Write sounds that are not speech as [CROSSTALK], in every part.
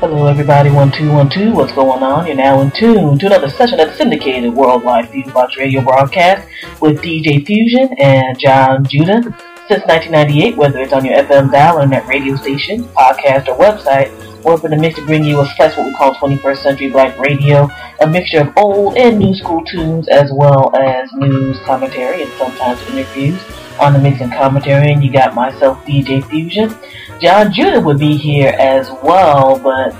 Hello, everybody. One two one two. What's going on? You're now in tune to another session of syndicated worldwide Fusebox radio broadcast with DJ Fusion and John Judah. Since 1998, whether it's on your FM dial or net radio station, podcast, or website, we're up in the mix to bring you a slice what we call 21st century black radio, a mixture of old and new school tunes, as well as news, commentary, and sometimes interviews on the mix and commentary. And you got myself, DJ Fusion. John Judah would be here as well, but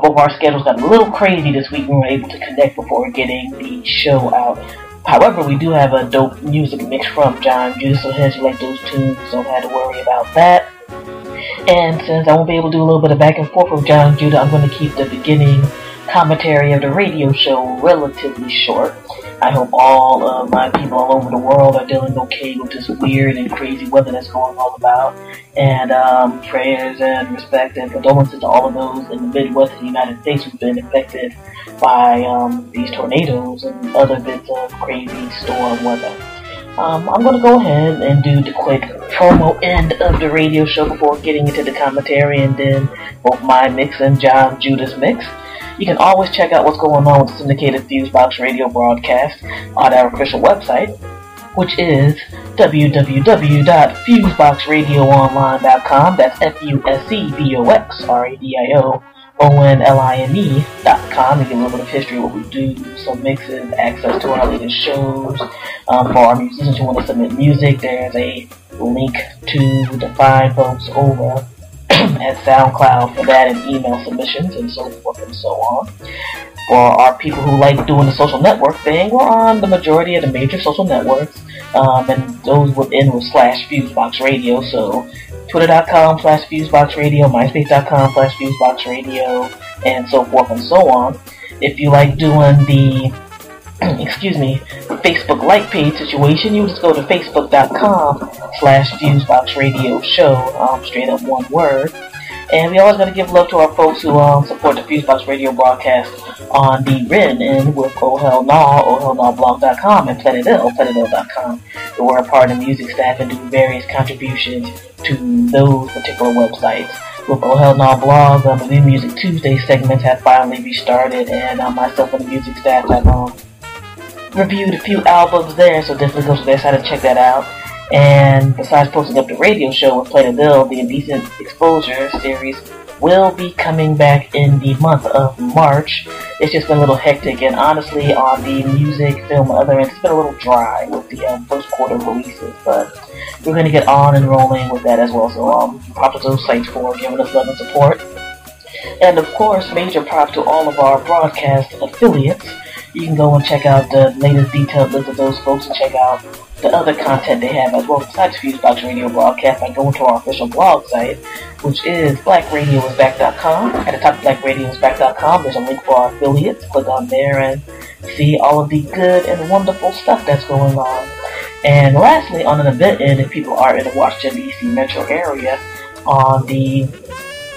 both our schedules got a little crazy this week. We were able to connect before getting the show out. However, we do have a dope music mix from John Judah, so hence you like those tunes, don't have to worry about that. And since I won't be able to do a little bit of back and forth with John Judah, I'm going to keep the beginning commentary of the radio show relatively short. I hope all of my people all over the world are doing okay with this weird and crazy weather that's going on about. And um, prayers and respect and condolences to all of those in the Midwest of the United States who've been affected by um, these tornadoes and other bits of crazy storm weather. Um, I'm going to go ahead and do the quick promo end of the radio show before getting into the commentary and then both my mix and John Judah's mix. You can always check out what's going on with the syndicated Fusebox radio broadcast on our official website, which is www.fuseboxradioonline.com. That's F-U-S-E-B-O-X-R-A-D-I-O O-N-L-I-N-E dot com to get a little bit of history of what we do, some mixes, access to our latest shows. Um, for our musicians who want to submit music, there's a link to the fine folks over [COUGHS] at SoundCloud for that and email submissions and so forth and so on. For our people who like doing the social network thing, we're on the majority of the major social networks, um, and those within with slash Fusebox Radio. So twitter.com slash Fusebox Radio, myspace.com slash Fusebox Radio, and so forth and so on. If you like doing the [CLEARS THROAT] excuse me, Facebook like page situation, you just go to facebook.com slash Fusebox Radio Show, um, straight up one word. And we always got to give love to our folks who um, support the Fusebox Radio broadcast on the RIN and with Oh Hell Nah, ohhellnawblog.com and Planet Ill, planetill.com. We are a part of the music staff and do various contributions to those particular websites. With Oh Hell Nah blog, um, the New Music Tuesday segments have finally restarted and um, myself and the music staff have um, reviewed a few albums there, so definitely go to their site and check that out. And besides posting up the radio show with Planet Ill, the Indecent Exposure series will be coming back in the month of March. It's just been a little hectic, and honestly, on the music, film, other end, it's been a little dry with the um, first quarter releases, but we're going to get on and rolling with that as well. So, um, props to those sites for giving us love and support. And of course, major props to all of our broadcast affiliates. You can go and check out the latest detailed list of those folks and check out the other content they have as well besides Fusebox Radio broadcast by going to our official blog site, which is blackradioisback.com. At the top of blackradioisback.com, there's a link for our affiliates. Click on there and see all of the good and wonderful stuff that's going on. And lastly, on an event end, if people are in the Washington, D.C. metro area, on the,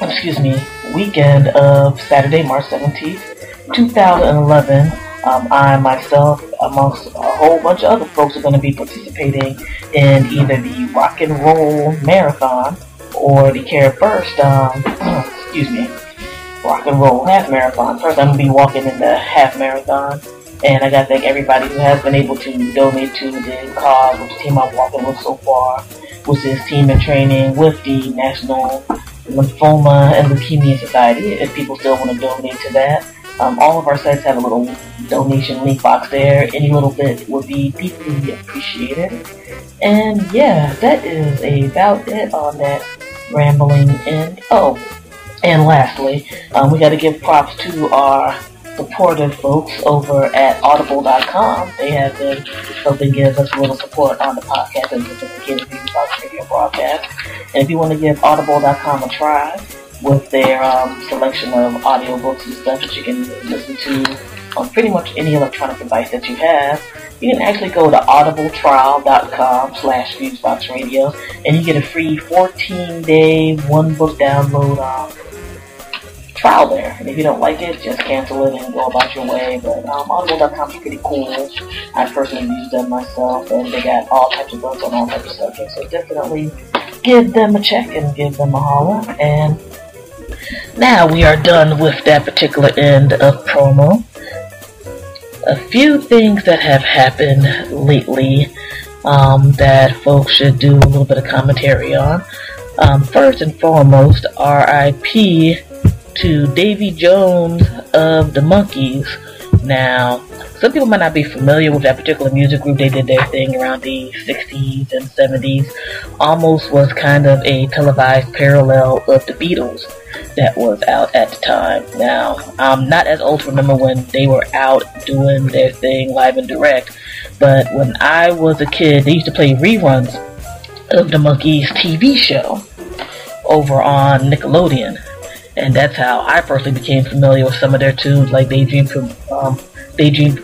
excuse me, weekend of Saturday, March 17th, 2011, um, I myself, amongst a whole bunch of other folks, are going to be participating in either the Rock and Roll Marathon or the Care First, um, [CLEARS THROAT] excuse me, Rock and Roll Half Marathon. First, I'm going to be walking in the half marathon, and I got to thank everybody who has been able to donate to the cause, which team I'm walking with so far, which is team in training with the National Lymphoma and Leukemia Society. If people still want to donate to that. Um, all of our sites have a little donation link box there. Any little bit would be deeply appreciated. And yeah, that is about it on that rambling end. Oh, and lastly, um, we got to give props to our supportive folks over at audible.com. They have been helping give us a little support on the podcast and the Box Radio broadcast. And if you want to give audible.com a try, with their um, selection of audiobooks and stuff that you can listen to on pretty much any electronic device that you have. you can actually go to audibletrial.com slash fuseboxradio and you get a free 14-day, one-book download um, trial there. And if you don't like it, just cancel it and go about your way. But um, audible.com is pretty cool. I personally use them myself, and they got all types of books on all types of subjects. So definitely give them a check and give them a holler. And now we are done with that particular end of promo a few things that have happened lately um, that folks should do a little bit of commentary on. Um, first and foremost, RIP to Davy Jones of the Monkees. Now, some people might not be familiar with that particular music group. They did their thing around the 60s and 70s. Almost was kind of a televised parallel of the Beatles that was out at the time. Now, I'm not as old to remember when they were out doing their thing live and direct, but when I was a kid, they used to play reruns of the Monkees TV show over on Nickelodeon. And that's how I personally became familiar with some of their tunes, like Daydream, um, Daydream,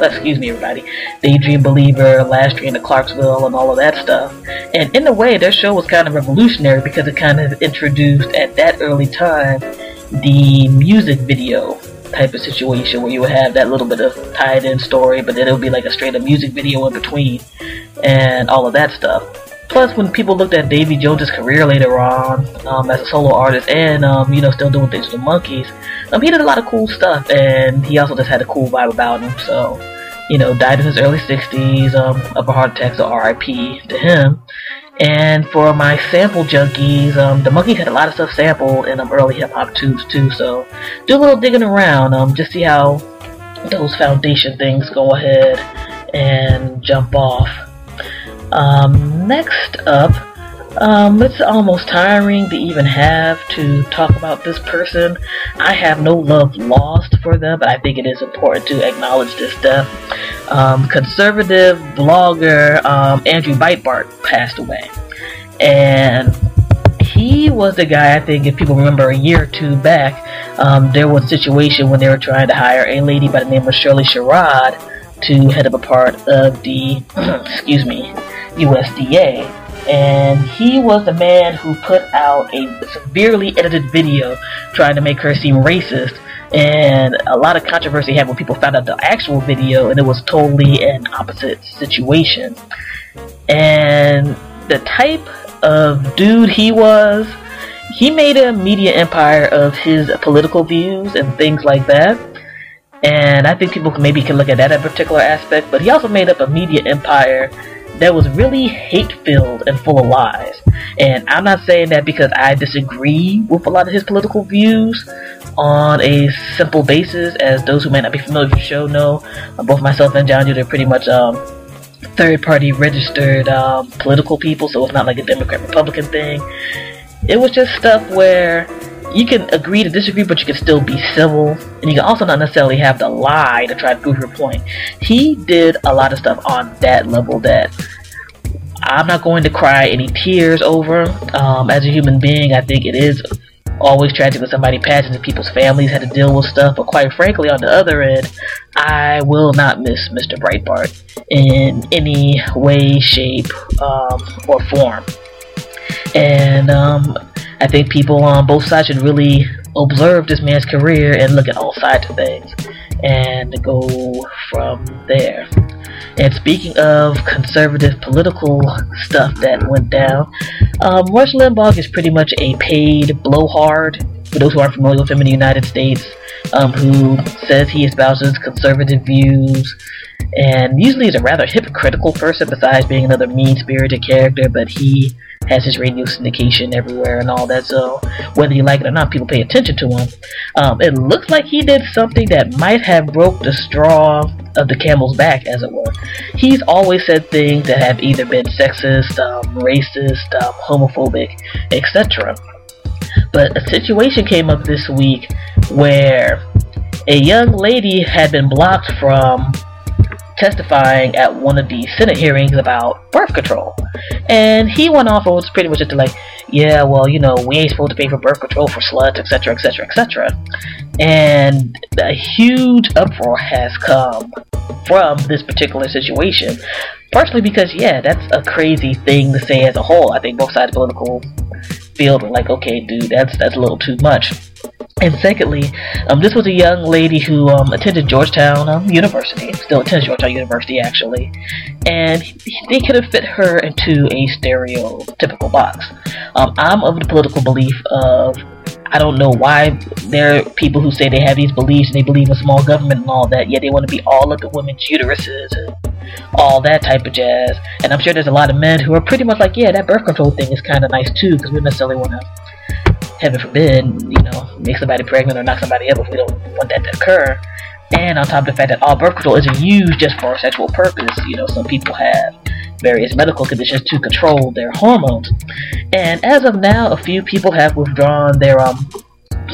excuse me, everybody, Daydream Believer, Last Train to Clarksville, and all of that stuff. And in a way, their show was kind of revolutionary because it kind of introduced at that early time the music video type of situation where you would have that little bit of tied in story, but then it would be like a straight up music video in between and all of that stuff. Plus, when people looked at Davy Jones' career later on um, as a solo artist and um, you know still doing Digital Monkeys, um, he did a lot of cool stuff, and he also just had a cool vibe about him. So, you know, died in his early 60s um, of a heart attack, so R.I.P. to him. And for my sample junkies, um, the Monkees had a lot of stuff sampled in um, early hip hop tunes too. So, do a little digging around, um, just see how those foundation things go ahead and jump off. Um, next up, um, it's almost tiring to even have to talk about this person. I have no love lost for them, but I think it is important to acknowledge this death. Um, conservative blogger um, Andrew Breitbart passed away. And he was the guy, I think, if people remember a year or two back, um, there was a situation when they were trying to hire a lady by the name of Shirley Sherrod to head up a part of the, [CLEARS THROAT] excuse me, USDA. And he was the man who put out a severely edited video trying to make her seem racist. And a lot of controversy happened when people found out the actual video, and it was totally an opposite situation. And the type of dude he was, he made a media empire of his political views and things like that. And I think people maybe can look at that a particular aspect, but he also made up a media empire that was really hate filled and full of lies. And I'm not saying that because I disagree with a lot of his political views on a simple basis, as those who may not be familiar with the show know. Uh, both myself and John are pretty much um, third party registered um, political people, so it's not like a Democrat Republican thing. It was just stuff where you can agree to disagree, but you can still be civil, and you can also not necessarily have to lie to try to prove your point. He did a lot of stuff on that level that I'm not going to cry any tears over. Um, as a human being, I think it is always tragic when somebody passes and people's families had to deal with stuff. But quite frankly, on the other end, I will not miss Mr. Breitbart in any way, shape, um, or form. And um, I think people on both sides should really observe this man's career and look at all sides of things and go from there. And speaking of conservative political stuff that went down, um, Rush Limbaugh is pretty much a paid blowhard. For those who aren't familiar with him in the United States, um, who says he espouses conservative views, and usually is a rather hypocritical person besides being another mean-spirited character, but he has his radio syndication everywhere and all that. So whether you like it or not, people pay attention to him. Um, it looks like he did something that might have broke the straw of the camel's back, as it were. He's always said things that have either been sexist, um, racist, um, homophobic, etc. But a situation came up this week where a young lady had been blocked from testifying at one of the Senate hearings about birth control. And he went off and was pretty much into like, yeah, well, you know, we ain't supposed to pay for birth control for sluts, etc., etc., etc. And a huge uproar has come from this particular situation. Partially because, yeah, that's a crazy thing to say as a whole. I think both sides of political field like, okay, dude, that's that's a little too much. And secondly, um, this was a young lady who um, attended Georgetown um, University, still attends Georgetown University actually, and they could have fit her into a stereotypical box. Um, I'm of the political belief of I don't know why there are people who say they have these beliefs and they believe in small government and all that, yet they want to be all of the women's uteruses and all that type of jazz. And I'm sure there's a lot of men who are pretty much like, yeah, that birth control thing is kind of nice too, because we don't necessarily want to, heaven forbid, you know, make somebody pregnant or knock somebody up if we don't want that to occur. And on top of the fact that all birth control isn't used just for sexual purpose, you know, some people have various medical conditions to control their hormones. And as of now, a few people have withdrawn their um,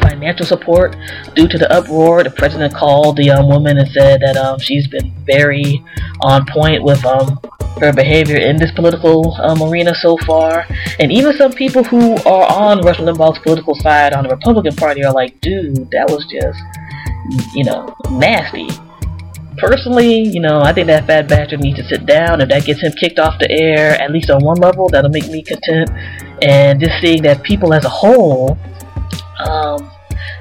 financial support due to the uproar. The president called the young woman and said that um, she's been very on point with um, her behavior in this political um, arena so far. And even some people who are on Rush Limbaugh's political side on the Republican Party are like, dude, that was just you know, nasty. Personally, you know, I think that fat bastard needs to sit down. If that gets him kicked off the air, at least on one level, that'll make me content. And just seeing that people as a whole, um,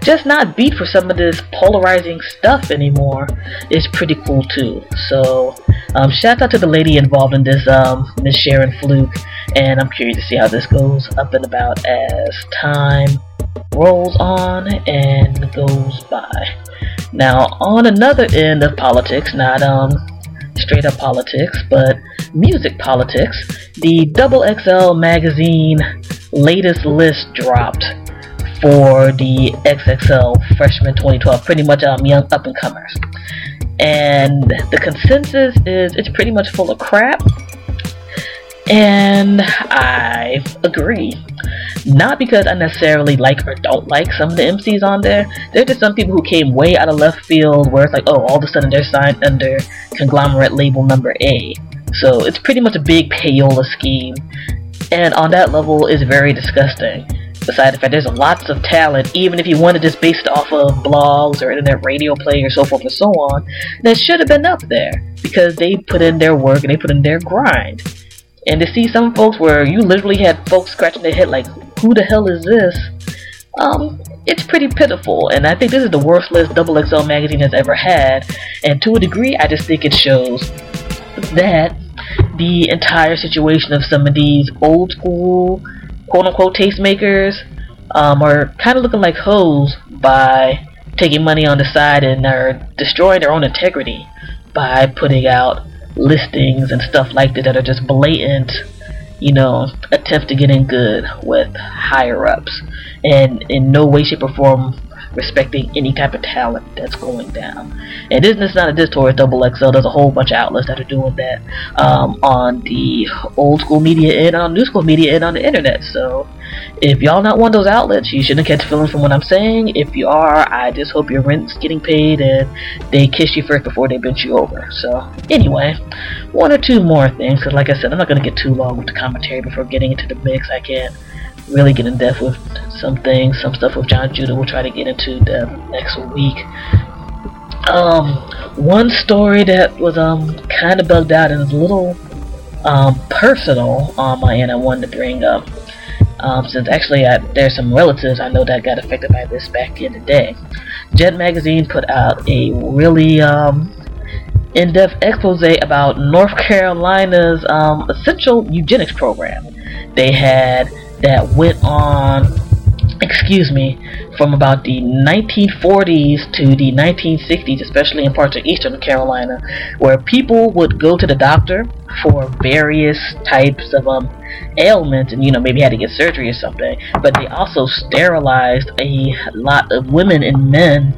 just not beat for some of this polarizing stuff anymore is pretty cool too. So, um, shout out to the lady involved in this, um, Miss Sharon Fluke, and I'm curious to see how this goes up and about as time rolls on and goes by. Now, on another end of politics, not um straight up politics, but music politics, the Double XL magazine latest list dropped for the XXL freshman 2012, pretty much um young up and comers. And the consensus is it's pretty much full of crap. And I agree. Not because I necessarily like or don't like some of the MCs on there. There's just some people who came way out of left field where it's like, oh, all of a sudden they're signed under conglomerate label number A. So it's pretty much a big payola scheme. And on that level is very disgusting. Besides the fact there's lots of talent, even if you wanted just based off of blogs or internet radio play or so forth and so on, that should have been up there because they put in their work and they put in their grind. And to see some folks where you literally had folks scratching their head like, who the hell is this? Um, it's pretty pitiful, and I think this is the worst list Double XL magazine has ever had. And to a degree, I just think it shows that the entire situation of some of these old school, quote unquote, tastemakers um, are kind of looking like hoes by taking money on the side and are destroying their own integrity by putting out listings and stuff like that that are just blatant, you know, attempt to get in good with higher ups, and in no way, shape, or form respecting any type of talent that's going down. And this is not a diss towards Double XL. There's a whole bunch of outlets that are doing that um, on the old school media and on new school media and on the internet. So if y'all not one of those outlets, you shouldn't catch feelings from what I'm saying. If you are, I just hope your rent's getting paid and they kiss you first before they bent you over. So anyway, one or two more things. Because like I said, I'm not going to get too long with the commentary before getting into the mix. I can't really get in depth with some things, some stuff with John Judah. We'll try to get into depth next week. Um, one story that was um kind of bugged out and is a little um personal on my end. I wanted to bring up. Um, since actually I, there's some relatives I know that got affected by this back in the day. Jet Magazine put out a really um, in-depth expose about North Carolina's um, essential eugenics program. They had that went on, excuse me, from about the 1940s to the 1960s, especially in parts of eastern Carolina, where people would go to the doctor for various types of um, ailments and, you know, maybe had to get surgery or something, but they also sterilized a lot of women and men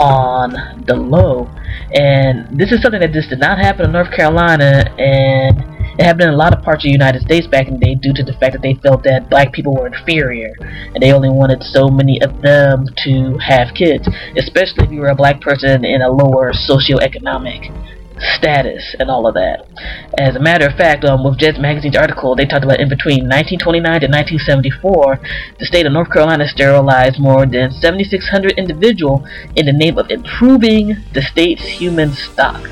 on the low. And this is something that just did not happen in North Carolina, and it happened in a lot of parts of the United States back in the day due to the fact that they felt that black people were inferior and they only wanted so many of them to have kids, especially if you were a black person in a lower socioeconomic status and all of that. As a matter of fact, um, with Jet Magazine's article, they talked about in between 1929 to 1974, the state of North Carolina sterilized more than 7,600 individuals in the name of improving the state's human stock.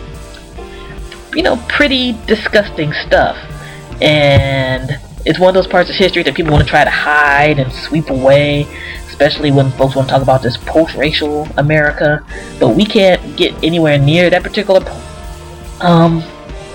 You know, pretty disgusting stuff. And it's one of those parts of history that people want to try to hide and sweep away especially when folks want to talk about this post-racial America. But we can't get anywhere near that particular, um,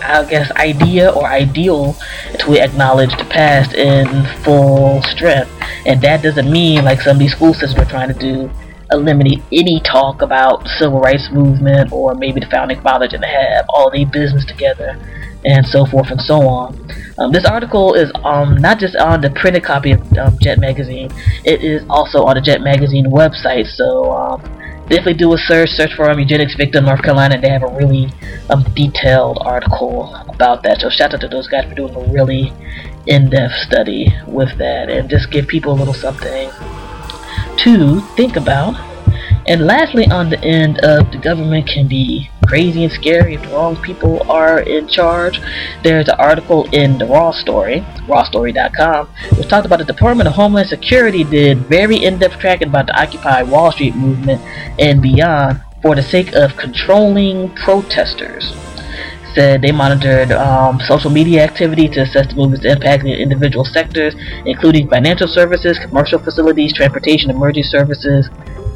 I guess, idea or ideal until we acknowledge the past in full strength. And that doesn't mean, like some of these school systems are trying to do, eliminate any talk about civil rights movement or maybe the founding fathers and have all their business together and so forth and so on. Um, this article is um, not just on the printed copy of um, Jet Magazine, it is also on the Jet Magazine website. So um, definitely do a search, search for um, eugenics victim North Carolina, and they have a really um, detailed article about that. So shout out to those guys for doing a really in-depth study with that, and just give people a little something to think about. And lastly, on the end of the government can be crazy and scary if the wrong people are in charge. There's an article in the Raw Story, rawstory.com, which talked about the Department of Homeland Security did very in-depth tracking about the Occupy Wall Street movement and beyond for the sake of controlling protesters. Said they monitored um, social media activity to assess the movement's impact in individual sectors, including financial services, commercial facilities, transportation, emergency services,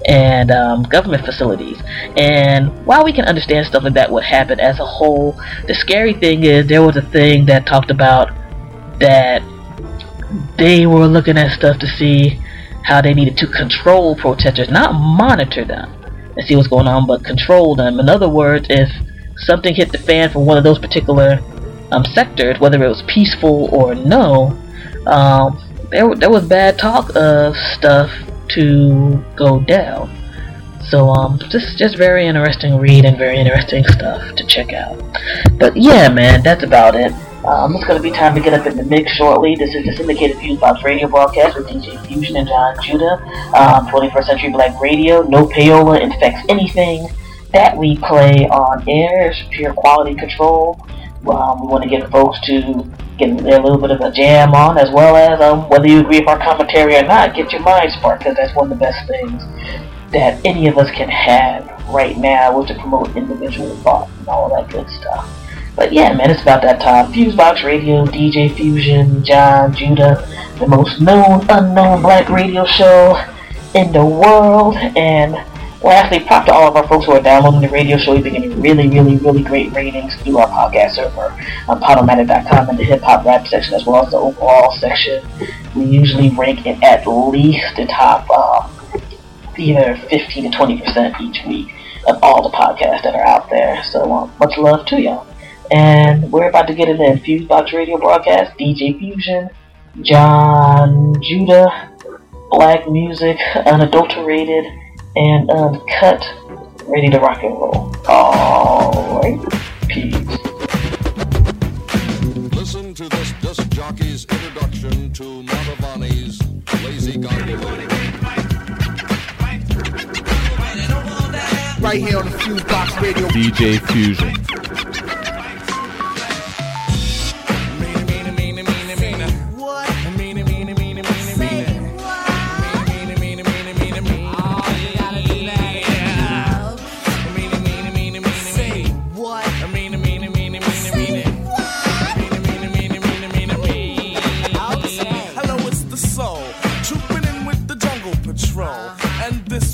and um, government facilities. And while we can understand stuff like that would happen as a whole, the scary thing is there was a thing that talked about that they were looking at stuff to see how they needed to control protesters, not monitor them and see what's going on, but control them. In other words, if something hit the fan from one of those particular um, sectors, whether it was peaceful or no, um, there, there was bad talk of stuff to go down. So um, just just very interesting read and very interesting stuff to check out. But yeah, man, that's about it. Um, it's gonna be time to get up in the mix shortly. This is the syndicated Fusebox radio broadcast with DJ Fusion and John Judah. Um, 21st Century Black Radio. No payola infects anything that we play on air. It's pure quality control. Um, we want to get folks to get a little bit of a jam on, as well as um, whether you agree with our commentary or not, get your mind sparked, because that's one of the best things that any of us can have right now, which to promote individual thought and all that good stuff. But yeah, man, it's about that time. Fusebox Radio, DJ Fusion, John, Judah, the most known, unknown black radio show in the world, and Lastly, prop to all of our folks who are downloading the radio show. We've been getting really, really, really great ratings through our podcast server on Podomatic.com in the hip hop rap section as well as the overall section. We usually rank it at least the top uh, either 15 to 20% each week of all the podcasts that are out there. So um, much love to y'all. And we're about to get into in Fusebox Radio broadcast, DJ Fusion, John Judah, Black Music, Unadulterated and um, uncut, ready to rock and roll. Alright, peace. Listen to this disc jockey's introduction to Mantovani's Lazy Gondola. Right here on the Fusebox Radio. DJ Fusion.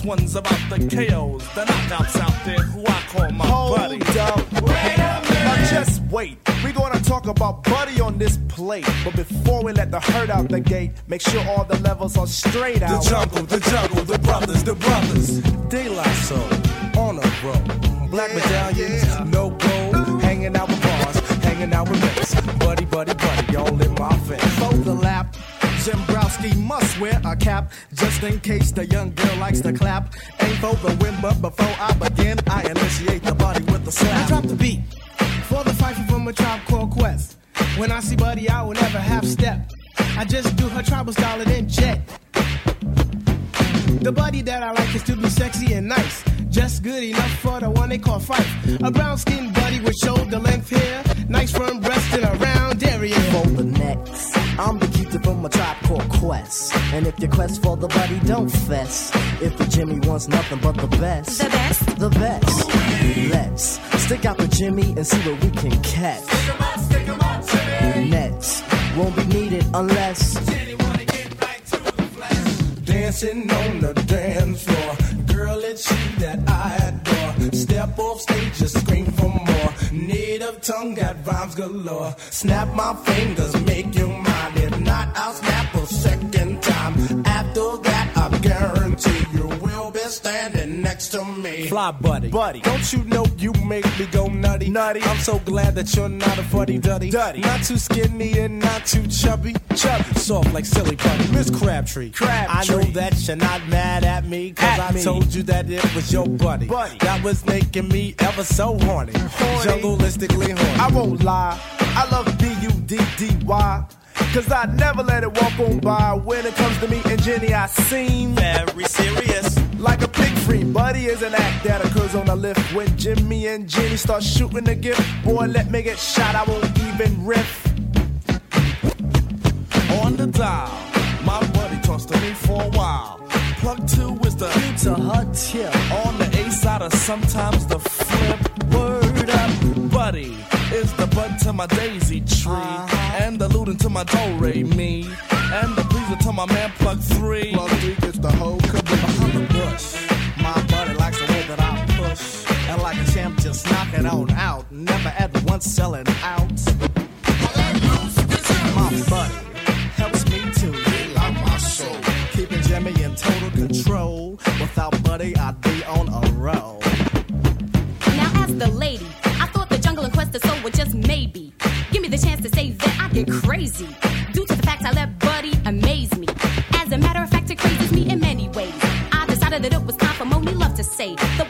One's about the KOs, the knockouts out there who I call my buddy. Now just wait. We're gonna talk about Buddy on this plate. But before we let the herd out the gate, make sure all the levels are straight out. The jungle, the jungle, the brothers, the brothers. De La Soul, on a roll. Black medallions, no gold. Hanging out with bars, hanging out with mates. Buddy, buddy, buddy, all in my face. For the lap, Zembrowski must wear a cap just in case the young girl likes to clap. Ain't for the win, but before I begin, I initiate the body with the slap. I drop the beat for the fight from a tribe called Quest. When I see Buddy, I will never half step. I just do her tribal style and then. The buddy that I like is to be sexy and nice. Just good enough for the one they call fight. A brown skinned buddy with shoulder length hair. Nice firm breast and a round area. For the next, I'm the keeper from a tribe called Quest. And if your quest for the buddy, don't fess. If the Jimmy wants nothing but the best, The best? the best. Let's stick out the Jimmy and see what we can catch. Nets won't be needed unless Dancing on the dance floor. Girl, it's you that I adore. Step off stage, just scream for more. Native tongue got rhymes galore. Snap my fingers, make you mine. If not, I'll snap a second time. After that, I guarantee you will be standing next to me. Fly buddy, buddy. Don't you know you make me go nutty? Nutty. I'm so glad that you're not a fuddy mm-hmm. duddy. Duddy. Not too skinny and not too chubby. Chubby. Soft like silly putty. Miss Crabtree. Crabtree. I know that you're not mad at me. Cause I told you that it was your buddy. buddy. That was making me ever so horny. Jungleistically horny. I won't lie. I love B-U-D-D-Y. Cause I never let it walk on by. When it comes to me and Jenny, I seem very serious. Like a pig free, buddy is an act that occurs on the lift. When Jimmy and Jenny start shooting the gift, boy, let me get shot, I won't even riff. On the dial, my buddy talks to me for a while. Plug two is the to her tip. on the A side or sometimes the flip. Word up, buddy is the bud to my daisy tree, uh-huh. and the looting to my do re mi, and the pleaser to my man plug three. Plug three gets the whole caboose. Behind the bush, my buddy likes the way that I push, and like a champ, just knock it on out. Never at once selling out. My buddy helps me to relock my soul, keeping Jimmy in total control. Without Buddy, I'd be on a roll. The soul were just maybe. Give me the chance to say that I get crazy. Due to the fact I let Buddy amaze me. As a matter of fact, it crazes me in many ways. I decided that it was time for Monie Love to say that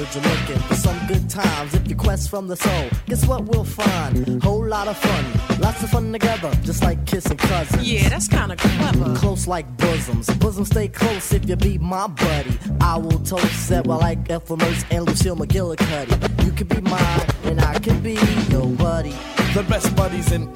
Girl, you're looking for some good times. If you quest from the soul, guess what we'll find? Whole lot of fun. Lots of fun together, just like kissing cousins. Yeah, that's kind of clever. Close like bosoms. bosoms stay close if you be my buddy. I will toast that while like Ethel Mertz and Lucille McGillicuddy. You can be mine, and I can be your buddy. The best buddies in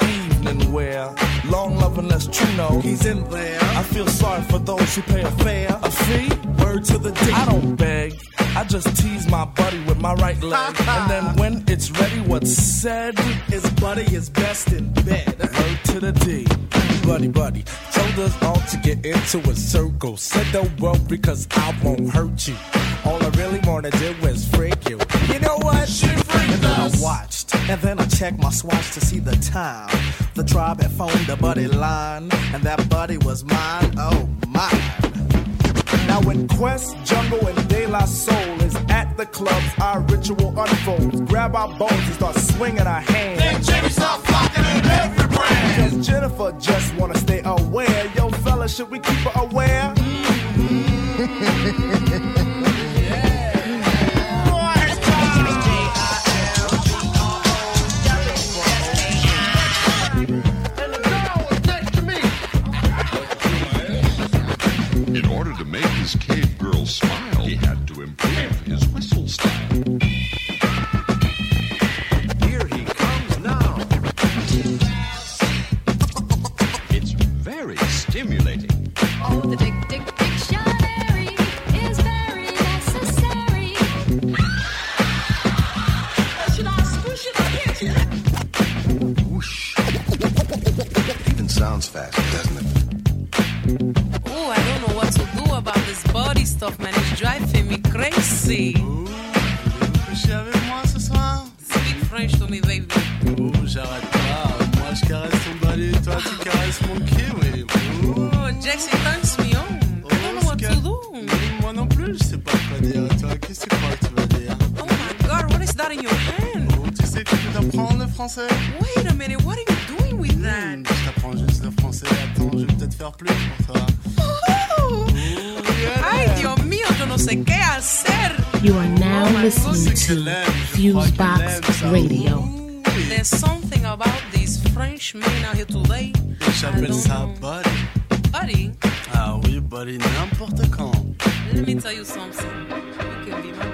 evening wear. Long love unless true know he's in there. I feel sorry for those who pay a fare. Uh, a fee? Word to the D. I don't beg. I just tease my buddy with my right leg. [LAUGHS] and then when it's ready, what's said is buddy is best in bed. Word to the D. Buddy, buddy. Told us all to get into a circle. Said don't worry, cause I won't hurt you. All I really wanna do is freak you. You know what? She freaked and then I watched, and then I checked my swatch to see the time. The tribe had phoned the buddy line, and that buddy was mine. Oh, mine. Now when Quest, Jungle, and De La Soul is at the clubs, our ritual unfolds. Grab our bones and start swinging our hands. Then Jimmy start flocking in every brand. Cause Jennifer just wanna stay aware. Yo, fella, should we keep her aware? In [LAUGHS] crazy. coucher avec moi ce soir Speak French to me, baby. Oh, j'arrête pas. Moi, je caresse ton balai, toi, tu caresses mon kiwi. Oh, Jackson turns me on. I don't know what to do. Moi non plus, je sais pas quoi dire. Toi, qu'est-ce que tu crois que tu vas dire Oh my god, what is that in your hand? Oh, tu sais que tu peux t'apprendre le français Wait a minute, what are you doing with that? Je t'apprends juste le français. Attends, je vais peut-être faire plus pour toi. Oh, Ay, Dios mío, yo no sé qué hacer. You are now listening to Fusebox Radio. There's something about these French men out here today. I J'appelle don't ça know. buddy. Buddy, Ah oui, buddy, n'importe quand. let me tell you something. You can be my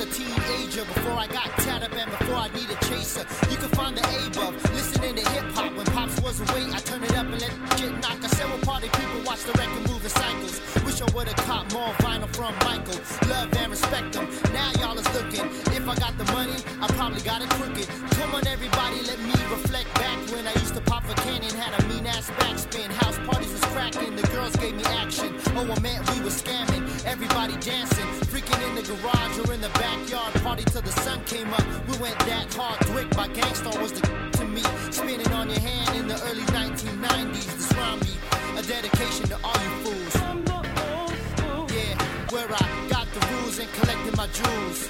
a teenager, before I got up and before I needed chaser, you can find the A-Bub listening to hip hop. When pops was away, I turned it up and let shit knock. I said, party people watch the record move in cycles. Wish I would've caught more vinyl from Michael. Love and respect them. Now y'all is looking. If I got the money, I probably got it crooked. Come on, everybody, let me reflect back when I used to pop a cannon, had a mean ass backspin. House parties was cracking, the girls gave me action. Oh, I meant we were scamming. Everybody dancing, freaking in the garage or in the backyard. Party till the sun came up. We went that hard. DWYCK by Gang Starr was the to me. Spinning on your hand in the early 1990s. This rhyme be a dedication to all you fools. Yeah, where I got the rules and collected my jewels.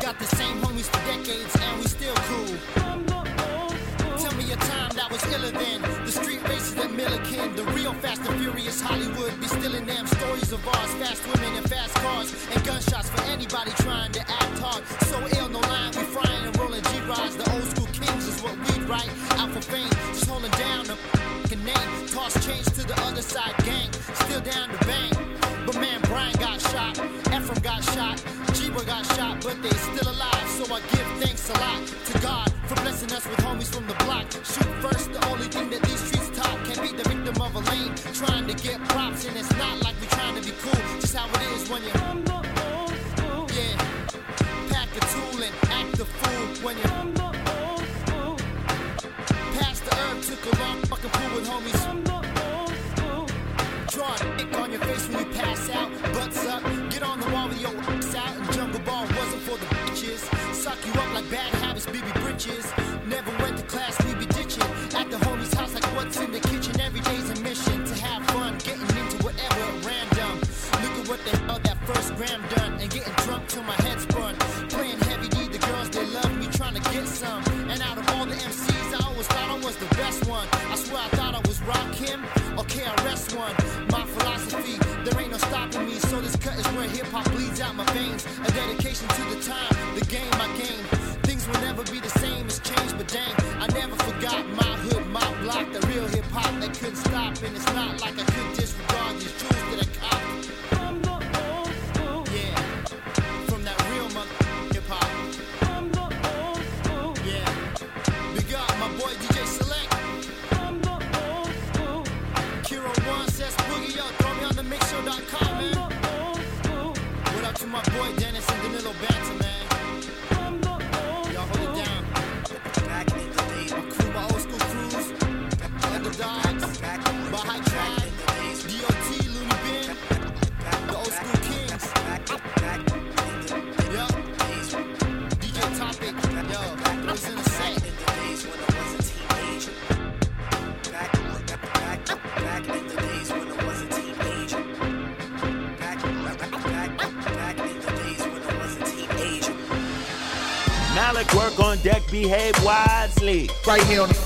Got the same homies for decades and we still cool. Tell me a time that was iller than The real fast and furious Hollywood be stealing them stories of ours. Fast women and fast cars and gunshots for anybody trying to act hard. So ill, no line, we frying and rolling G-Rides. The old school kings is what we write. Out for fame, the name. Toss change to the other side gang, still down the bank. But man, Brian got shot, Ephraim got shot, Jiba got shot, but they still alive. So I give thanks a lot to God for blessing us with homies from the block. Shoot first, the only thing that these streets talk Can't be the victim of a lane, trying to get props, and it's not like we're trying to be cool. Just how it is when you, yeah, pack a tool and act a fool when you. The took a long fucking pool with homies. Draw a dick on your face when you pass out. Butts up, get on the wall with your ass out. And jungle ball wasn't for the bitches. Suck you up like bad habits, BB britches. Never went to class, we be ditching. At the homie's house, like what's in the kitchen. Every day's a mission to have fun, getting into whatever random. Look at what the hell that first gram done. And getting drunk till my head one. I swear I thought I was Rakim or KRS One. My philosophy, there ain't no stopping me. So this cut is where hip hop bleeds out my veins. A dedication to the time, the game I gained. Things will never be the same, it's changed, but dang, I never forgot my hood, my block, the real hip hop that couldn't stop. And it's not like I could disregard my boy Dennis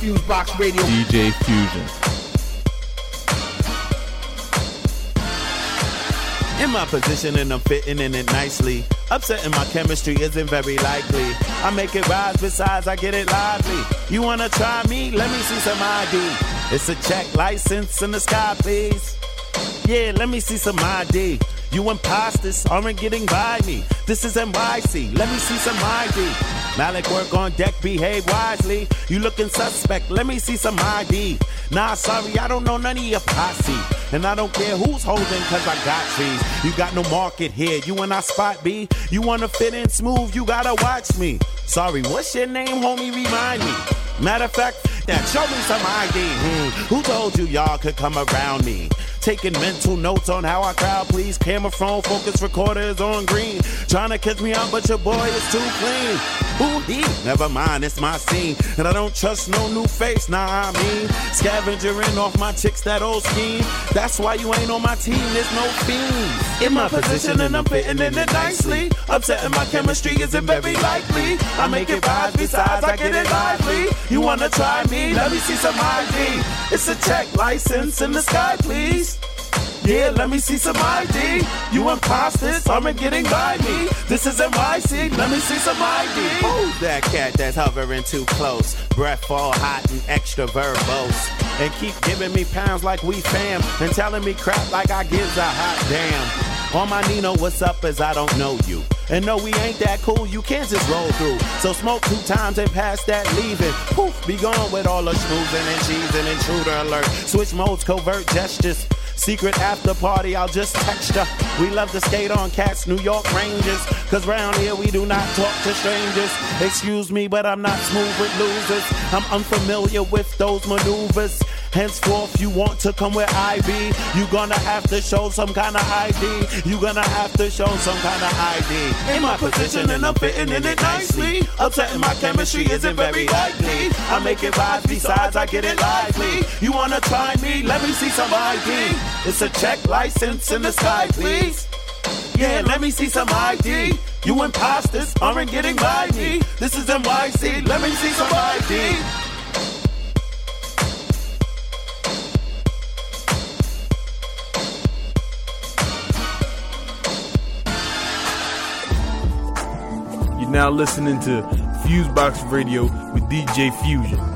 Fusebox Radio. DJ Fusion. In my position and I'm fitting in it nicely. Upsetting my chemistry isn't very likely. I make it rise, besides I get it lively. You wanna try me? Let me see some ID. It's a check license in the sky, please. Yeah, let me see some ID. You imposters aren't getting by me. This is NYC. Let me see some ID. Malik work on deck, behave wisely. You looking suspect? Let me see some ID. Nah, sorry, I don't know none of your posse. And I don't care who's holding, cause I got trees. You got no market here. You and I spot B. You wanna fit in smooth, you gotta watch me. Sorry, what's your name, homie? Remind me. Matter of fact, that. Show me some ID. Hmm. Who told you y'all could come around me? Taking mental notes on how I crowd, please. Camera phone, focus recorder is on green. Trying to catch me out, but your boy is too clean. Who he? Never mind, it's my scene. And I don't trust no new face, nah, I mean. Scavengering off my chicks, that old scheme. That's why you ain't on my team, there's no fiends. In my position, and I'm fitting in it nicely. Upsetting my chemistry isn't very likely. I make it rise, besides, I get it lively. You wanna try me? Let me see some ID. It's a check license in the sky, please. Yeah, let me see some ID. You imposters aren't getting by me. This is NYC, let me see some ID. Who's that cat that's hovering too close? Breath all hot and extra verbose. And keep giving me pounds like we fam. And telling me crap like I gives a hot damn. On my Nino, what's up as I don't know you. And no, we ain't that cool, you can't just roll through. So smoke two times and pass that leaving. Poof, be gone with all the schmoozing and cheesing. Intruder alert. Switch modes, covert gestures. Secret after party, I'll just text her. We love to skate on cats, New York Rangers. Cause round here we do not talk to strangers. Excuse me, but I'm not smooth with losers. I'm unfamiliar with those maneuvers. Henceforth, you want to come where I be. You gonna have to show some kind of ID. You gonna have to show some kind of ID. In my position and I'm fitting in it nicely. Upsetting my chemistry isn't very likely. I make it rise, besides I get it lively. You wanna try me? Let me see some ID. It's a check license in the sky, please. Yeah, let me see some ID. You imposters aren't getting by me. This is NYC. Let me see some ID. You're now listening to Fusebox Radio with DJ Fusion.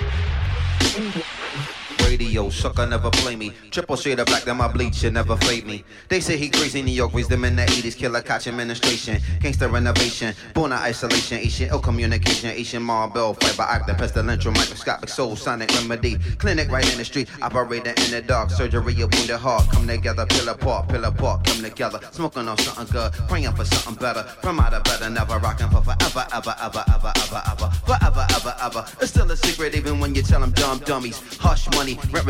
Radio, sucker never play me. Triple shade of black, then my bleach should never fade me. They say he crazy, New York raised them in the 80s. Killer catch administration, gangster renovation, born of isolation, Asian ill communication, Asian marble, by acting, pestilential, microscopic soul, sonic remedy. Clinic right in the street, operating in the dark, surgery of wounded heart. Come together, pill apart, pill apart, come together. Smoking on something good, praying for something better. From out of better, never rocking for forever, ever, ever, ever, ever, ever, forever, ever, ever. It's still a secret, even when you tell them dumb dummies. Hush money, rent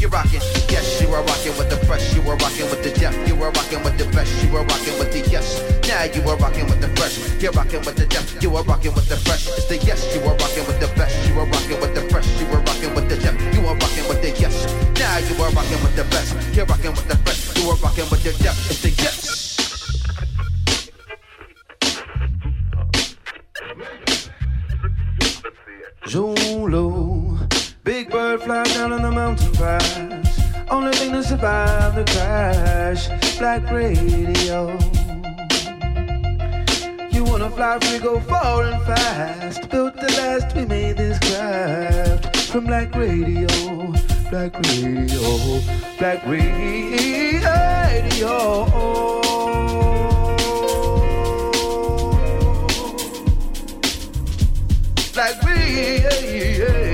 You're rocking, yes, you are rocking with the fresh, you are rocking with the depth, you are rocking with the best, you are rocking with the yes. Now you are rocking with the fresh, you're rocking with the depth, you are rocking with the fresh. It's the yes, you are rocking with the best, you are rocking with the fresh, you are rocking with the depth, you are rocking with the yes. Now you are rocking with the best, you're rocking with the fresh, you are rocking with the depth. It's the yes. Zulu, big fly down on the mountain pass. Only thing to survive the crash, black radio. You wanna fly free, go far and fast. Built the last, we made this craft from black radio, black radio, black radio. Black radio.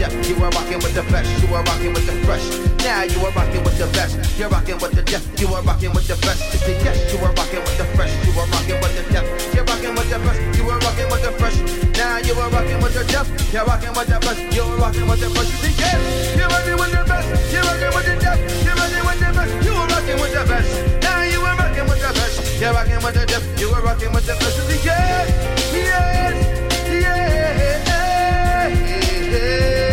Depth, you are rocking with the best, you are rocking with the fresh. Now you are rocking with the best, you're rocking with the depth, you are rocking with the best. It's the yes, you are rocking with the fresh, you are rocking with the depth, you're rocking with the best, you are rocking with the fresh. Now you are rocking with the depth, you're rocking with the best, you are rocking with the fresh. It's the yes, you're rocking with the best, you're rocking with the depth, you're rocking with the best, you are rocking with the best. Now you are rocking with the best, you're rocking with the depth, you are rocking with the best. It's the yes, yes. Black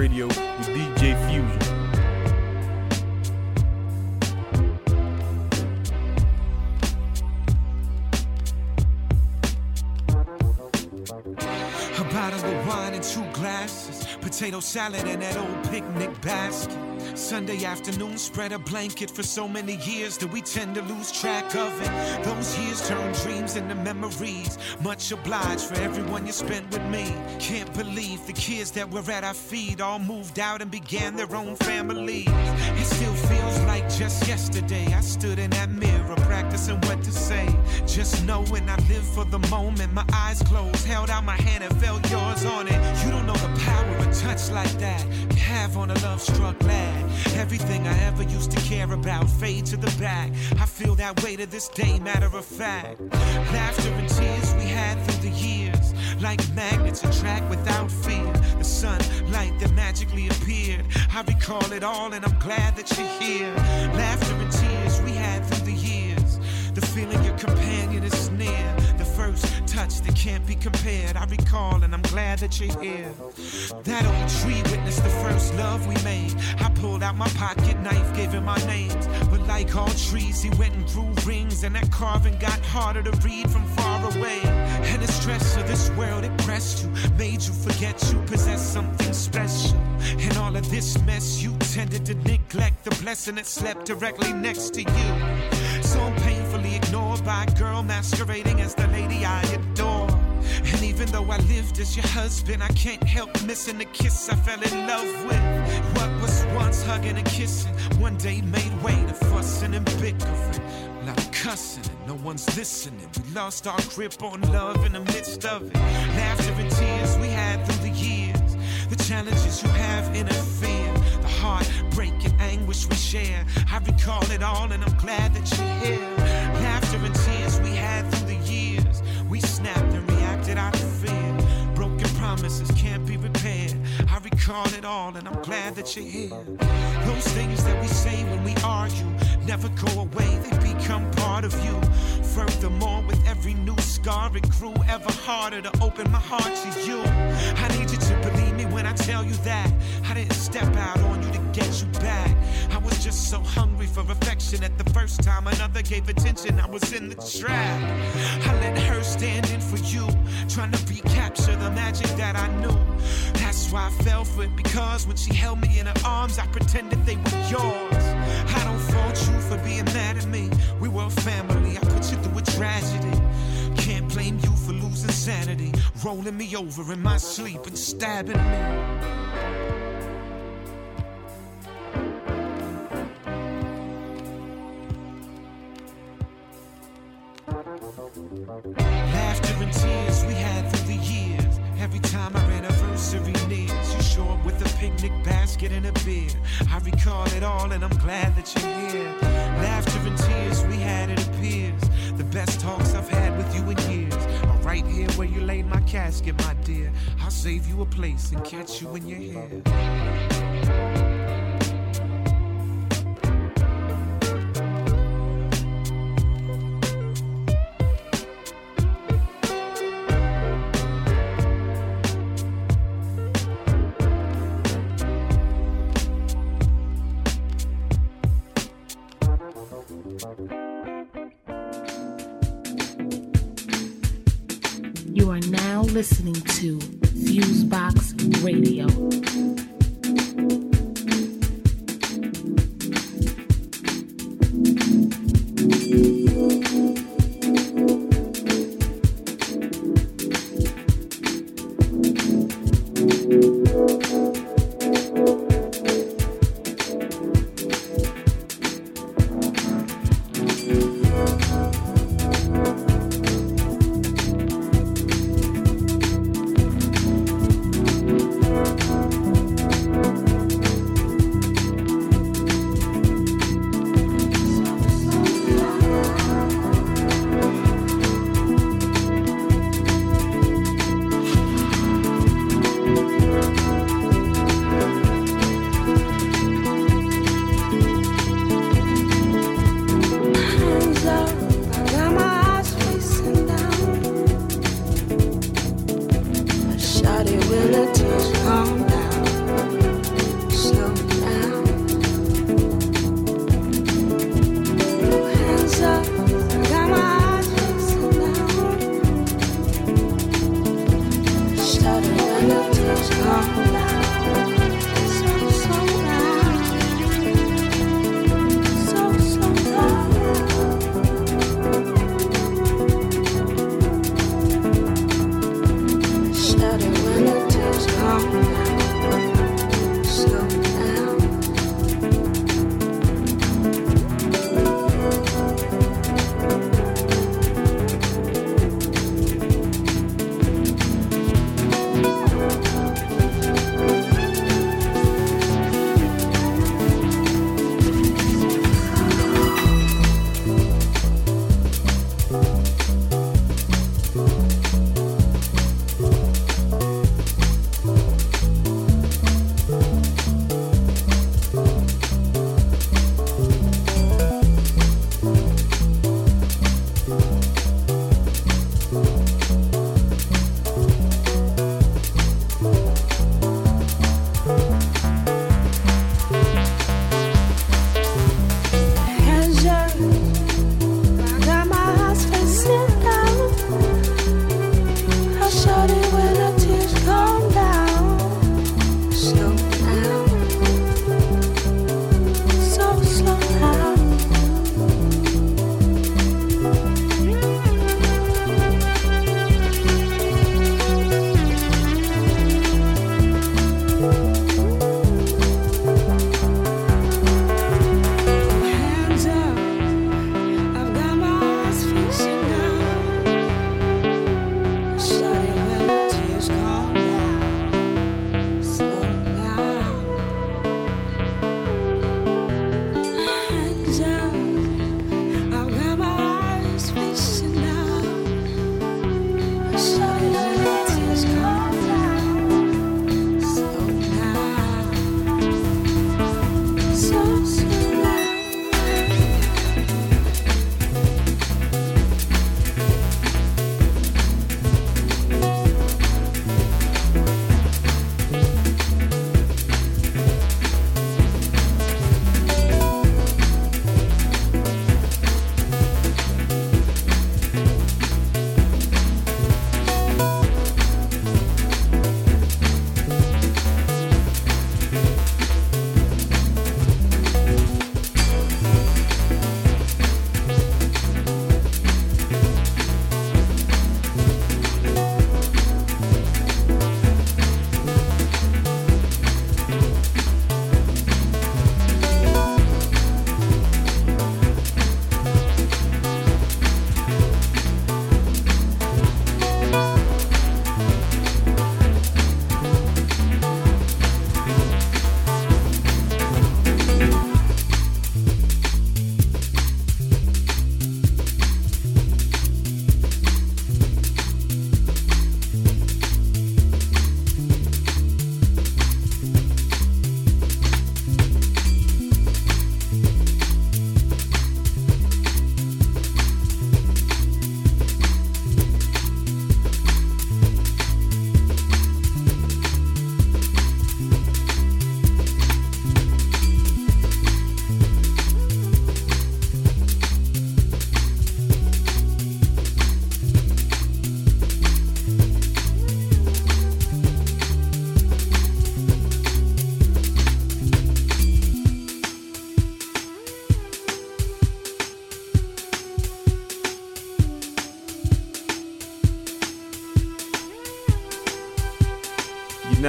Radio with DJ Fusion. A bottle of wine and two glasses, potato salad and that old picnic basket. Sunday afternoon, spread a blanket for so many years that we tend to lose track of it. Those years turn dreams into memories. Much obliged for everyone you spent with me. Can't believe the kids that were at our feet all moved out and began their own families. It still feels like just yesterday I stood in that mirror practicing what to say. Just knowing I live for the moment, my eyes closed, held out my hand and felt yours on it. You don't know the power of touch like that have on a love struck lad. Everything I ever used to care about fade to the back. I feel that way to this day, matter of fact. Laughter and tears we had through the years. like magnets attract without fear. The sunlight that magically appeared. I recall it all and I'm glad that you're here. Laughter and tears we The feeling your companion is near. The first touch that can't be compared. I recall and I'm glad that you're here. That old tree witnessed the first love we made. I pulled out my pocket knife, gave him our names. But like all trees, he went and grew rings, and that carving got harder to read from far away. And the stress of this world, it pressed you, made you forget you possess something special. And all of this mess, you tended to neglect the blessing that slept directly next to you. So painfully ignored by a girl masquerading as the lady I adore. And even though I lived as your husband, I can't help missing the kiss I fell in love with. What was once hugging and kissing, one day made way to fussing and bickering. Of cussing and no one's listening. We lost our grip on love in the midst of it. Laughter and tears we had through the years. The challenges you have interfere. The heartbreak anguish we share. I recall it all and I'm glad that you're here. Laughter and tears we had through the years. We snapped and reacted out of fear. Broken promises can't be repaired. I recall it all and I'm glad that you're here. Those things that we say when we argue never go away, they become part of you. Furthermore, with every new scar, it grew ever harder to open my heart to you. I need you to believe I tell you that I didn't step out on you to get you back. I was just so hungry for affection at the first time another gave attention. I was in the trap. I let her stand in for you, trying to recapture the magic that I knew. That's why I fell for it because when she held me in her arms, I pretended they were yours. I don't fault you for being mad at me. We were a family. I put you through a tragedy. Can't blame you for losing sanity, rolling me over in my sleep and stabbing me. Laughter and tears we had through the years. Every time our anniversary nears, you show up with a picnic basket and a beer. I recall it all and I'm glad that you're here. Laughter and tears we had, it appears. The best talks I've had with you in years right here where you laid my casket, my dear. I'll save you a place and catch you when you're here. Listening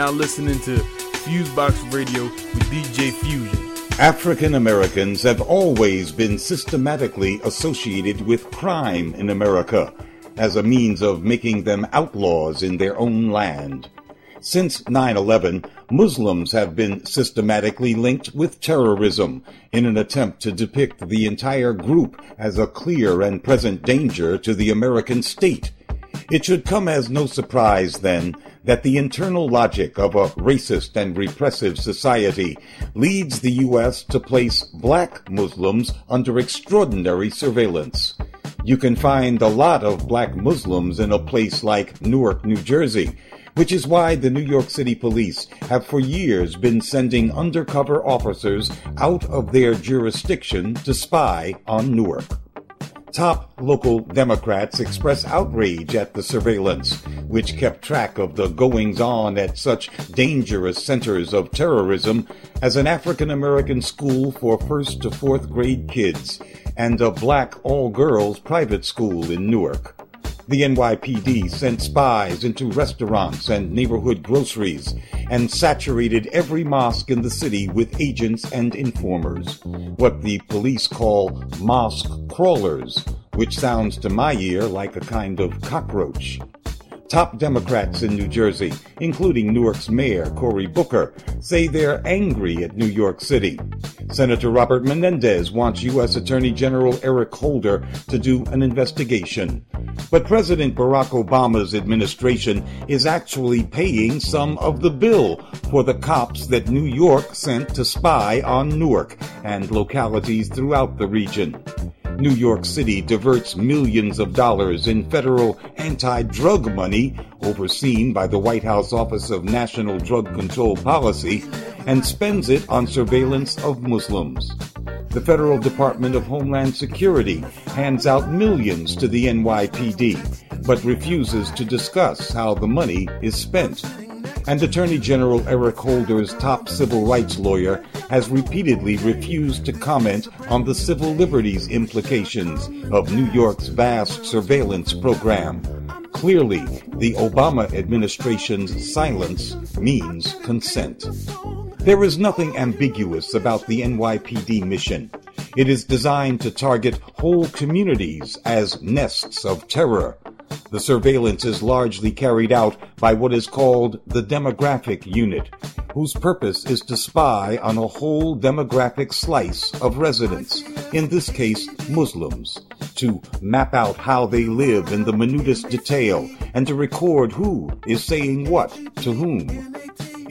now listening to Fusebox Radio with DJ Fusion. African Americans have always been systematically associated with crime in America as a means of making them outlaws in their own land. Since 9 11, Muslims have been systematically linked with terrorism in an attempt to depict the entire group as a clear and present danger to the American state. It should come as no surprise, then, that the internal logic of a racist and repressive society leads the U.S. to place black Muslims under extraordinary surveillance. You can find a lot of black Muslims in a place like Newark, New Jersey, which is why the New York City police have for years been sending undercover officers out of their jurisdiction to spy on Newark. Top local Democrats express outrage at the surveillance, which kept track of the goings on at such dangerous centers of terrorism as an African American school for first to fourth grade kids and a black all girls private school in Newark. The NYPD sent spies into restaurants and neighborhood groceries and saturated every mosque in the city with agents and informers, what the police call mosque crawlers, which sounds to my ear like a kind of cockroach. Top Democrats in New Jersey, including Newark's Mayor Cory Booker, say they're angry at New York City. Senator Robert Menendez wants U.S. Attorney General Eric Holder to do an investigation. But President Barack Obama's administration is actually paying some of the bill for the cops that New York sent to spy on Newark and localities throughout the region. New York City diverts millions of dollars in federal anti drug money, overseen by the White House Office of National Drug Control Policy, and spends it on surveillance of Muslims. The Federal Department of Homeland Security hands out millions to the NYPD, but refuses to discuss how the money is spent and Attorney General Eric Holder's top civil rights lawyer has repeatedly refused to comment on the civil liberties implications of New York's vast surveillance program. Clearly, the Obama administration's silence means consent. There is nothing ambiguous about the NYPD mission. It is designed to target whole communities as nests of terror the surveillance is largely carried out by what is called the demographic unit, whose purpose is to spy on a whole demographic slice of residents, in this case Muslims, to map out how they live in the minutest detail and to record who is saying what to whom.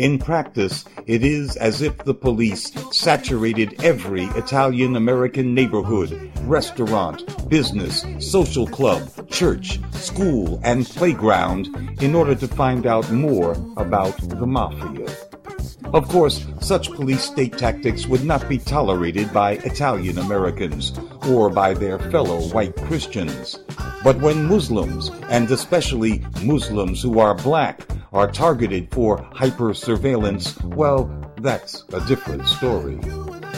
In practice, it is as if the police saturated every Italian American neighborhood, restaurant, business, social club, church, school, and playground in order to find out more about the mafia. Of course, such police state tactics would not be tolerated by Italian Americans or by their fellow white Christians. But when Muslims, and especially Muslims who are black, are targeted for hyper surveillance, well, that's a different story.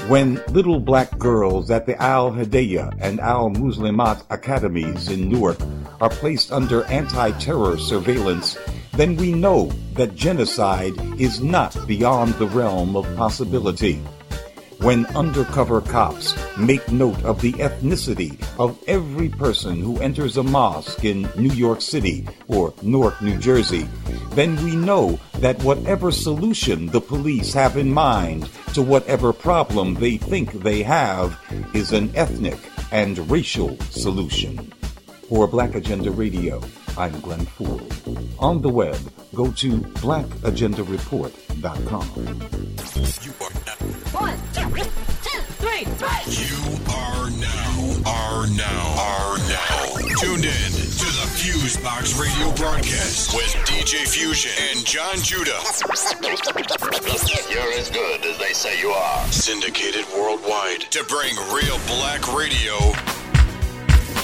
When little black girls at the Al Hidayah and Al Muslimat academies in Newark are placed under anti terror surveillance, then we know that genocide is not beyond the realm of possibility when undercover cops make note of the ethnicity of every person who enters a mosque in New York City or Newark, New Jersey, then we know that whatever solution the police have in mind to whatever problem they think they have is an ethnic and racial solution. For Black Agenda Radio, I'm Glen Ford. On the web, go to blackagendareport.com. One, two, three, three. You are now, are now, are now tuned in to the Fusebox radio broadcast with DJ Fusion and John Judah. You're as good as they say you are. Syndicated worldwide to bring real black radio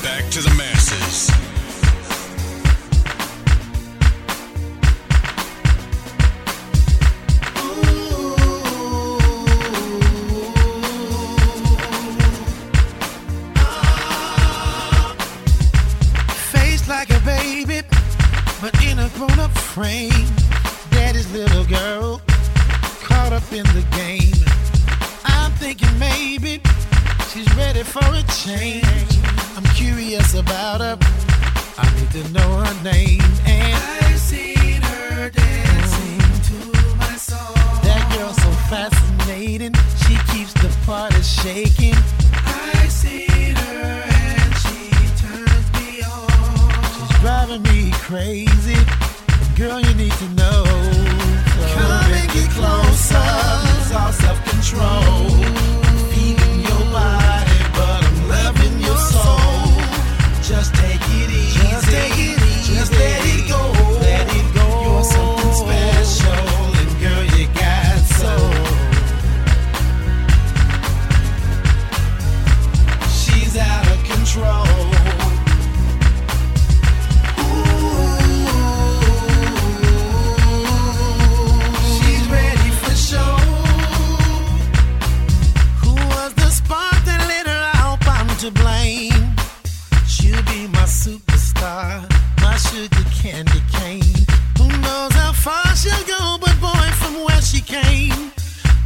back to the masses. Grown up frame. Daddy's little girl game. I'm thinking maybe she's ready for a change. I'm curious about her. I need to know her name. And I've seen her dancing to my song. That girl's so fascinating. She keeps the party shaking. I've seen her driving me crazy. Girl, you need to know. Come and get closer. Lose all self-control. Feeling your body, but I'm loving your soul. Just take it easy. Just take it easy. Just let it go. Let it go. You're something special, and girl, you got soul. She's out of control. She came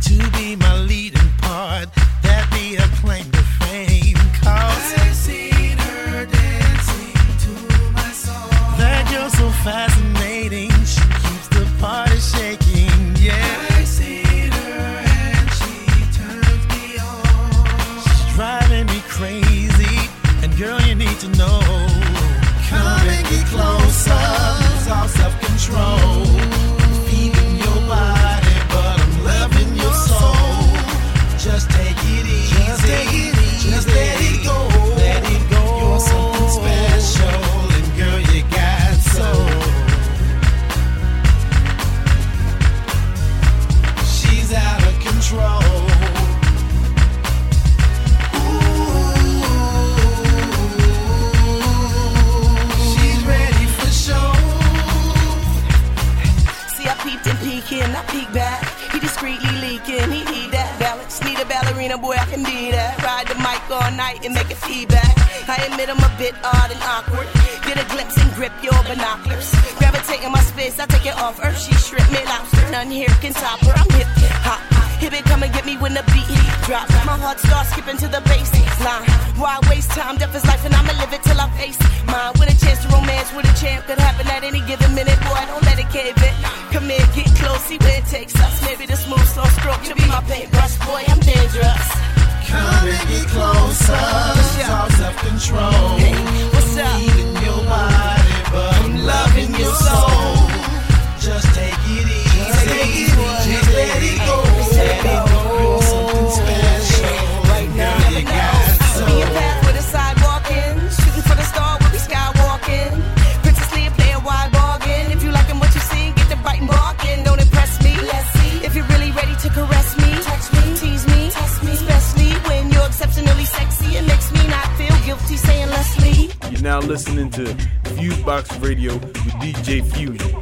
to be my leading part, That'd be a claim to fame. Cause I've seen her dancing to my song. That girl's so fascinating, she keeps the party shaking. Yeah, I've seen her and she turns me on. She's driving me crazy, and girl, you need to know. Come and get closer, lose all self-control. Feeling Need a ballerina, boy, I can do that. Ride the mic all night and make it feedback. I admit I'm a bit odd and awkward. Get a glimpse and grip your binoculars. Gravitating my space, I take it off Earth. She strip me lobster, none here can top her. I'm hip hop. Hip it, come and get me when the beat drop. My heart starts skipping to the bass line. Why waste time? Death is life, and I'ma live it till I face mine. With a chance to romance with a champ could happen at any given minute. Boy, don't let it cave in. Come here, get close, see where it takes us. Maybe the smooth, slow stroke should be my paintbrush. Boy, I'm dangerous. Come and get closer. Lose all self-control. what's up? Your body, Radio with DJ Fusion.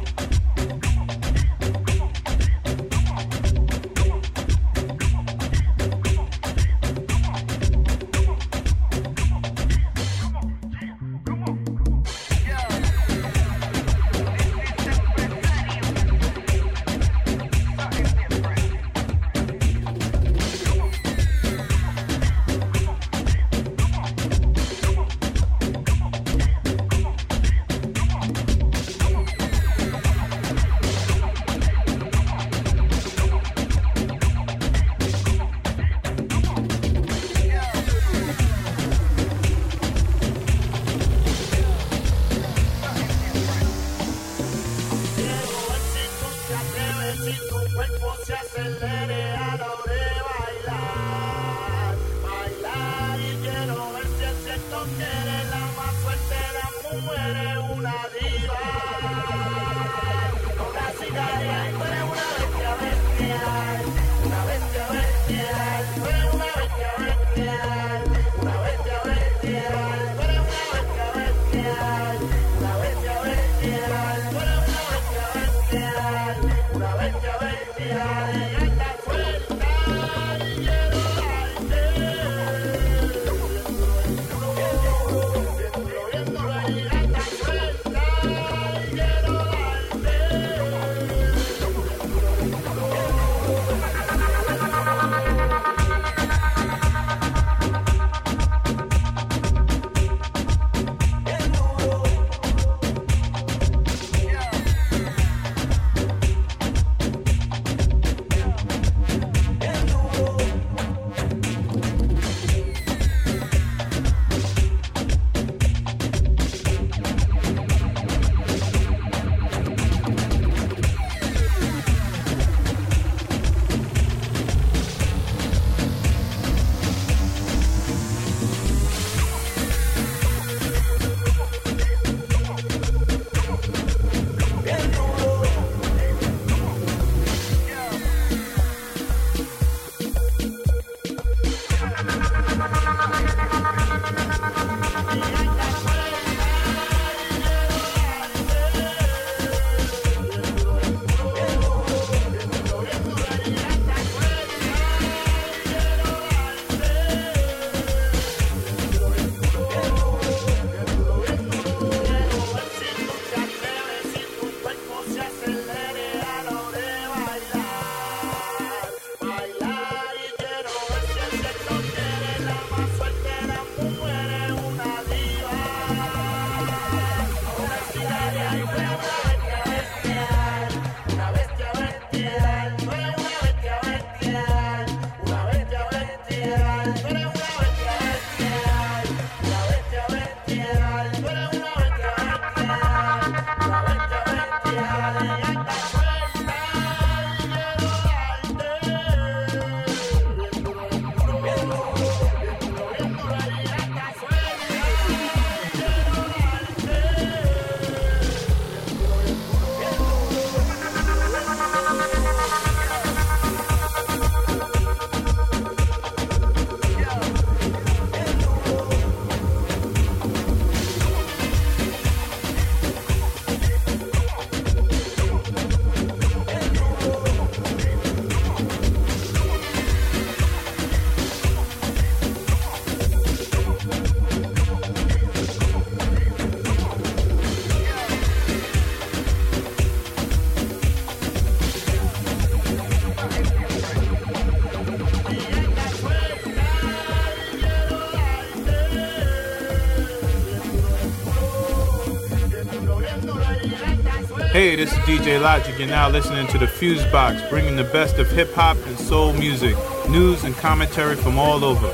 DJ Logic. You're now listening to the Fuse Box, bringing the best of hip hop and soul music, news and commentary from all over.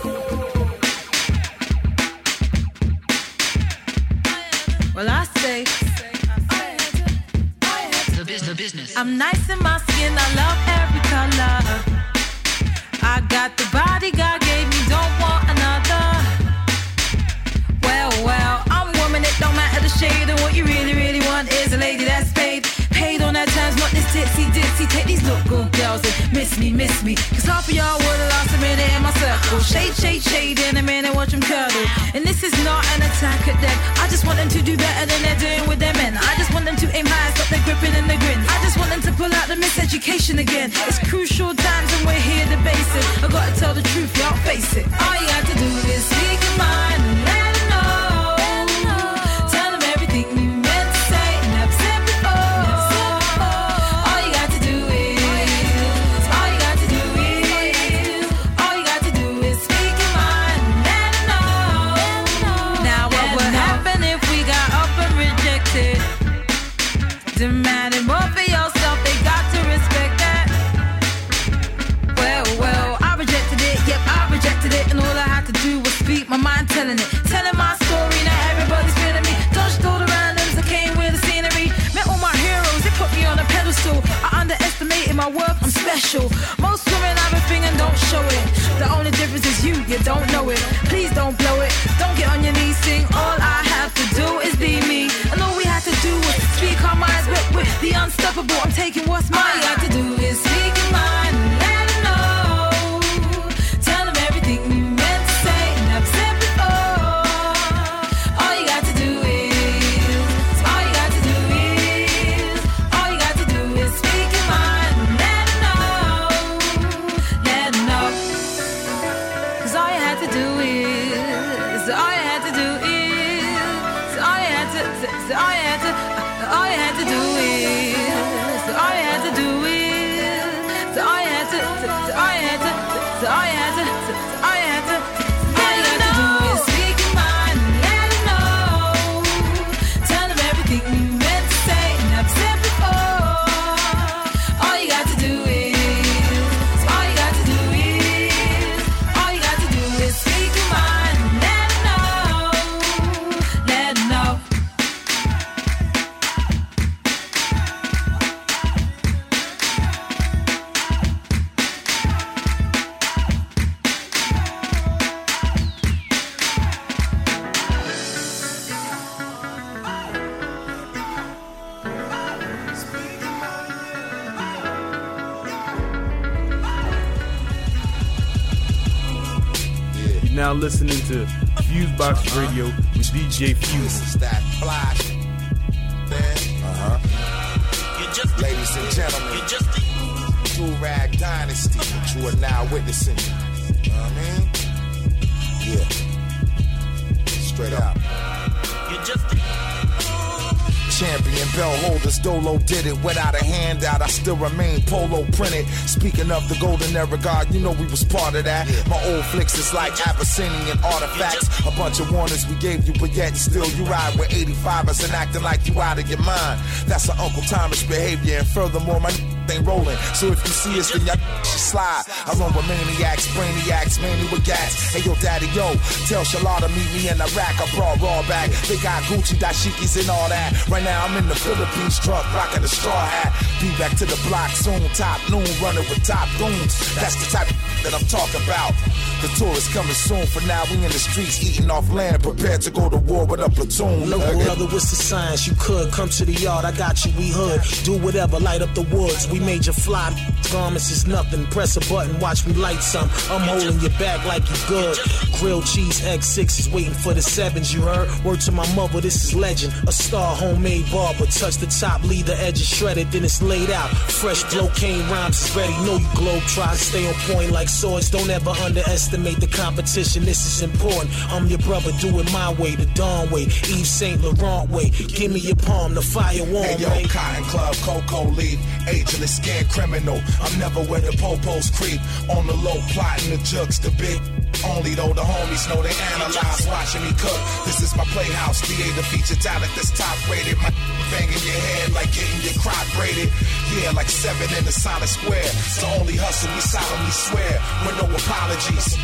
Well, I say, the business. I'm nice in face it. All Dolo did it without a handout. I still remain polo printed. Speaking of the golden era, God, you know we was part of that. My old flicks is like Abyssinian artifacts. A bunch of warnings we gave you, but yet still you ride with 85ers and acting like you out of your mind. That's an Uncle Thomas behavior, and furthermore, my ain't rolling. So if you see us, then y'all [LAUGHS] slide. I run with maniacs, brainiacs, mainly with gas. Hey yo, daddy, yo, tell Shalala to meet me in Iraq. I brought raw back. They got Gucci dashikis and all that. Right now I'm in the Philippines truck, rocking a straw hat. Be back to the block soon, top noon, running with top goons. That's the type that I'm talking about. The tourists coming soon. For now, we in the streets eating off land, prepared to go to war with a platoon. No, brother, what's the science? You could come to the yard, I got you, we hood. Do whatever, light up the woods. We made you fly. Is nothing. Press a button, watch me light some. I'm holding your back like you good. Grilled cheese X6 is waiting for the sevens, you heard? Word to my mother, this is legend. A star homemade barber. Touch the top, leave the edges shredded, then it's laid out. Fresh blow cane rhymes is ready. Know you globe, try to stay on point like swords. Don't ever underestimate the competition, this is important. I'm your brother, do it my way, the Dawn way. Yves St. Laurent way. Give me your palm, the fire warm, Hey yo, mate. Cotton Club, Coco Leaf, ageless scared criminal. I'm never where the popos creep. On the low, plotting the jugs, the big Only though the homies know they analyze watching me cook. This is my playhouse, theater feature talent that's top rated. My banging your head like getting your crop braided. Yeah, like seven in the solid square. It's the only hustle we solemnly swear with no apologies.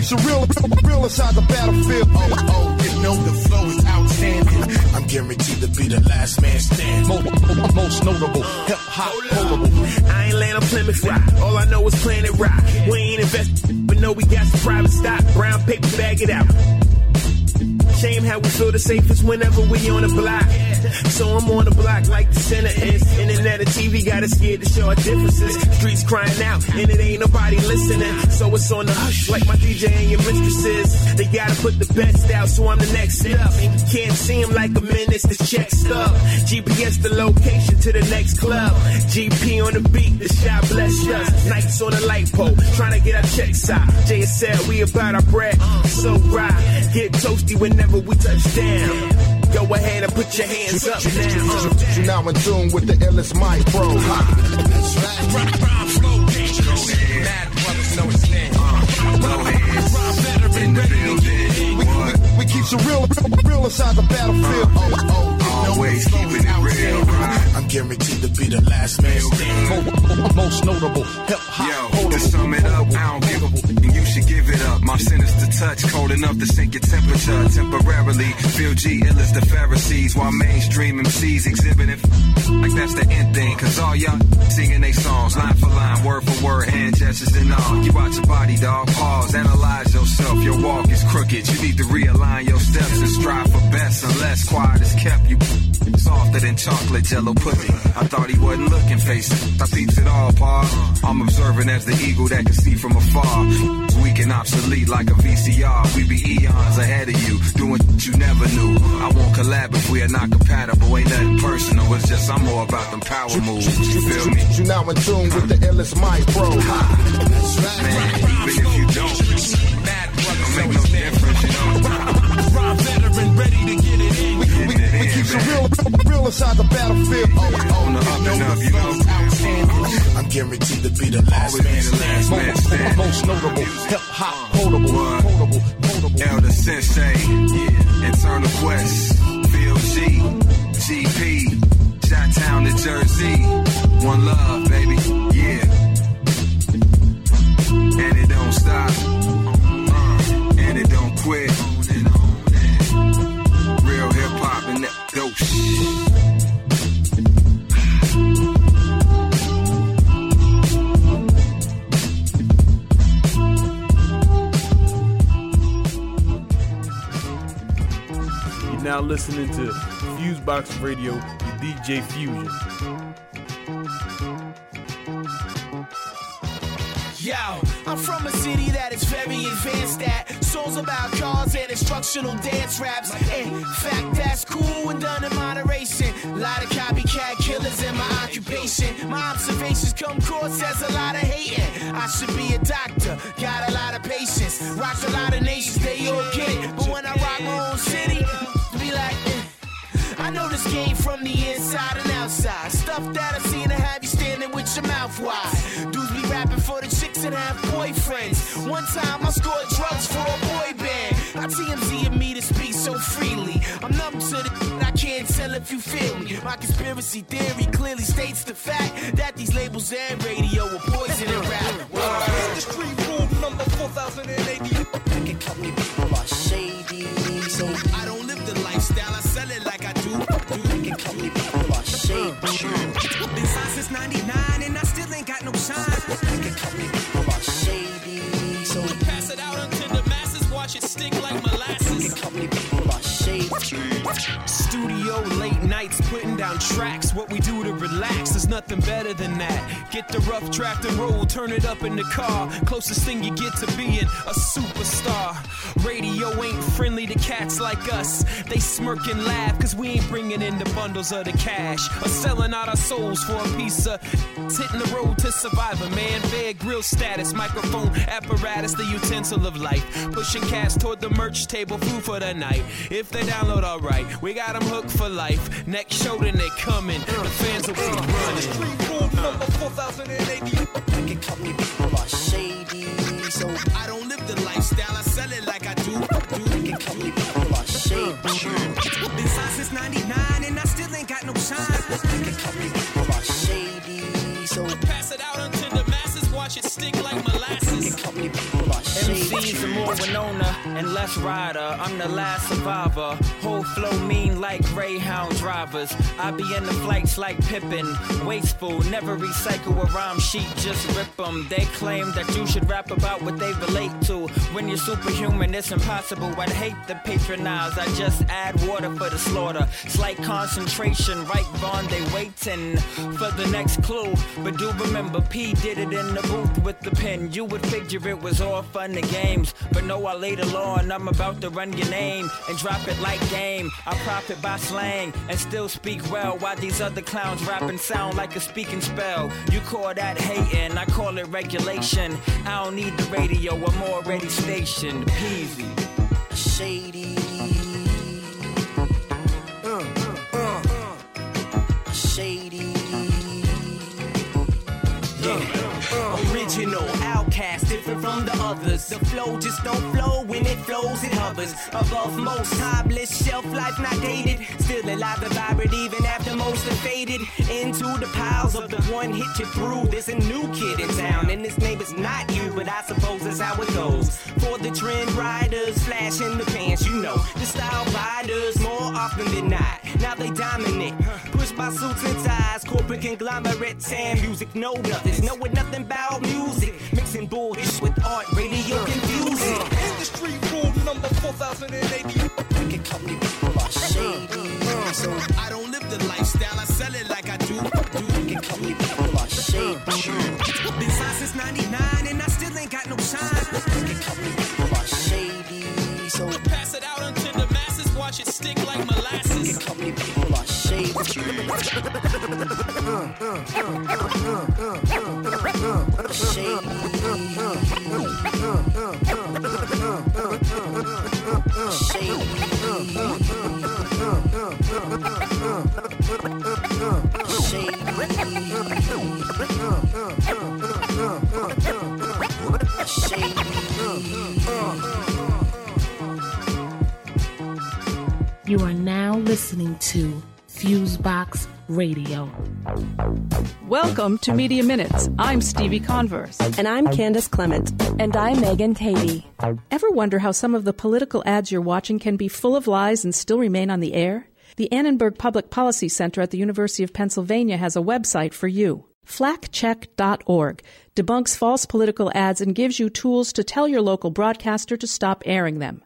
We, we keep some real, real, real inside the battlefield. Oh, oh, you know the flow is outstanding. I'm guaranteed to be the last man standing. Most, notable, hip hop potable. I ain't land on Plymouth Rock. All I know is Planet Rock. We ain't invest, but know we got some private stock. Brown paper, bag it out. Shame how we feel the safest whenever we on the block. So I'm on the block like the center is. Internet and TV got us scared to show our differences. Streets crying out, and it ain't nobody listening. So it's on the hush like my DJ and your mistresses. They gotta put the best out, so I'm the next up. Can't see him like a menace, the check stuff. GPS the location to the next club. GP on the beat, the shot bless us. Nights on the light pole, trying to get our checks out. JSL, we about our bread. So right, get toasty whenever we touch down. Go ahead and put your hands up now. You now in tune with the illest mic, bro. That's right. Rhyme, rhyme flow dangerous. Mad brothers know it's name. Rhyme veteran ready to get it. We, we, we keep some real, real, real inside the battlefield. Oh, oh, Always keeping it real, right? I'm guaranteed to be the last man standing. Most notable, hip hop Yo, to sum it up, I don't give a and you should give it up. My sinister touch, cold enough to sink your temperature temporarily. Feel G ill as the Pharisees, while mainstream MCs exhibiting like that's the end thing. Cause all y'all singing they songs, line for line, word for word, hand gestures and all. You watch your body, dog. Pause, analyze yourself. Your walk is crooked. You need to realign your steps and strive for best. Unless quiet is kept, you softer than chocolate jello pudding. I thought he wasn't looking, face it. I peeps it all, pa. I'm observing as the eagle that can see from afar. Weak and obsolete like a VCR. We be eons ahead of you, doing what you never knew. I won't collab if we are not compatible. Ain't nothing personal. It's just I'm more about them power moves. You feel me? You now in tune with the illest mic, bro. Man, even if you don't, Mad don't brothers make no difference, you know. Rhyme veteran ready to get it in. We, we, we keep some real, real, real inside the battlefield. Oh, On the up and up, you know. I'm guaranteed to be the last man the last standing. man standing. most notable, hip hop potable, potable, potable. Elder Sensei, Internal Quest, Phil G, GP, Shot Town, New Jersey. One love, baby, yeah. And it don't stop, uh, and it don't quit. Hop and that dope shit. You're now listening to Fusebox Radio with DJ Fusion. Yo, I'm from a city that is very advanced at songs about cars and instructional dance raps. In fact, that's cool and done in moderation. A lot of copycat killers in my occupation. My observations come cross as a lot of hating. I should be a doctor, got a lot of patience. Rocks a lot of nations, they all get it. But when I rock my own city, be like, eh. I know this game from the inside and outside. Stuff that I seen I have you standing your mouth wide. Dudes be rapping for the chicks that have boyfriends. One time I scored drugs for a boy band. I TMZ and me to speak so freely. I'm numb to the I can't tell if you feel me. My conspiracy theory clearly states the fact that these labels and radio are poisoning rap. Industry rule number 4080. Can company people are shady. So I don't live the lifestyle, I sell it like I do. Can company people are shady. Been signed since 99 shady. So Pass it out until the masses, watch it stick like molasses. Studio late nights putting down tracks. What we do to relax, there's nothing better than that. Get the rough draft and roll, turn it up in the car. Closest thing you get to being a superstar. Radio ain't friendly to cats like us. They smirk and laugh, cause we ain't bringing in the bundles of the cash. Or selling out our souls for a piece of. Hitting the road to survivor, man. Bed grill status, microphone apparatus, the utensil of life. Pushing cash toward the merch table, food for the night. If they download alright, we got them hooked for life. Next show, then they coming. The fans will running. Rule number 4080. Can company people are shady. So I don't live the lifestyle, I sell it like I do. People are shady. Been signed since 99 and I still ain't got no shine. People are shady. So Pass it out unto the masses, watch it stick like molasses. Are more Winona and less Rider. I'm the last survivor. Whole flow mean like Greyhound drivers. I be in the flights like Pippin. Wasteful, never recycle a rhyme sheet, just rip them. They claim that you should rap about what they relate to. When you're superhuman, it's impossible. I'd hate to patronize. I just add water for the slaughter. Slight concentration, right bond, they waiting for the next clue. But do remember, P did it in the booth with the pen. You would figure it was all fun and games. But no, I laid the law and I'm about to run your name and drop it like game. I profit by slang and still speak well while these other clowns rapping sound like a speaking spell. You call that hating, I call it regulation. I don't need the radio, I'm already stationed. Peasy. Shady. From the others. The flow just don't flow when it flows, it hovers above most timeless. Shelf life not dated, still alive and vibrant even after most have faded. Into the piles of the one hit you through. There's a new kid in town, and his name is not you, but I suppose that's how it goes. For the trend riders, flashing the pants, you know. The style riders, more often than not. Now they dominate, pushed by suits and ties, corporate conglomerates and music. No others, knowing nothing about music. Mixing bullshit with art, radio confusing. Industry rule number 4080. Can company people are shady. So I don't live the lifestyle, I sell it like I do. Can company people are shady. Been signed since 99 and I still ain't got no shine. Can company people are shady. So Pass it out unto the masses, watch it stick like molasses. Can company You are now listening to Fusebox Radio. Welcome to Media Minutes. I'm Stevie Converse. And I'm Candace Clement. And I'm Megan Tady. Ever wonder how some of the political ads you're watching can be full of lies and still remain on the air? The Annenberg Public Policy Center at the University of Pennsylvania has a website for you. FlackCheck.org debunks false political ads and gives you tools to tell your local broadcaster to stop airing them.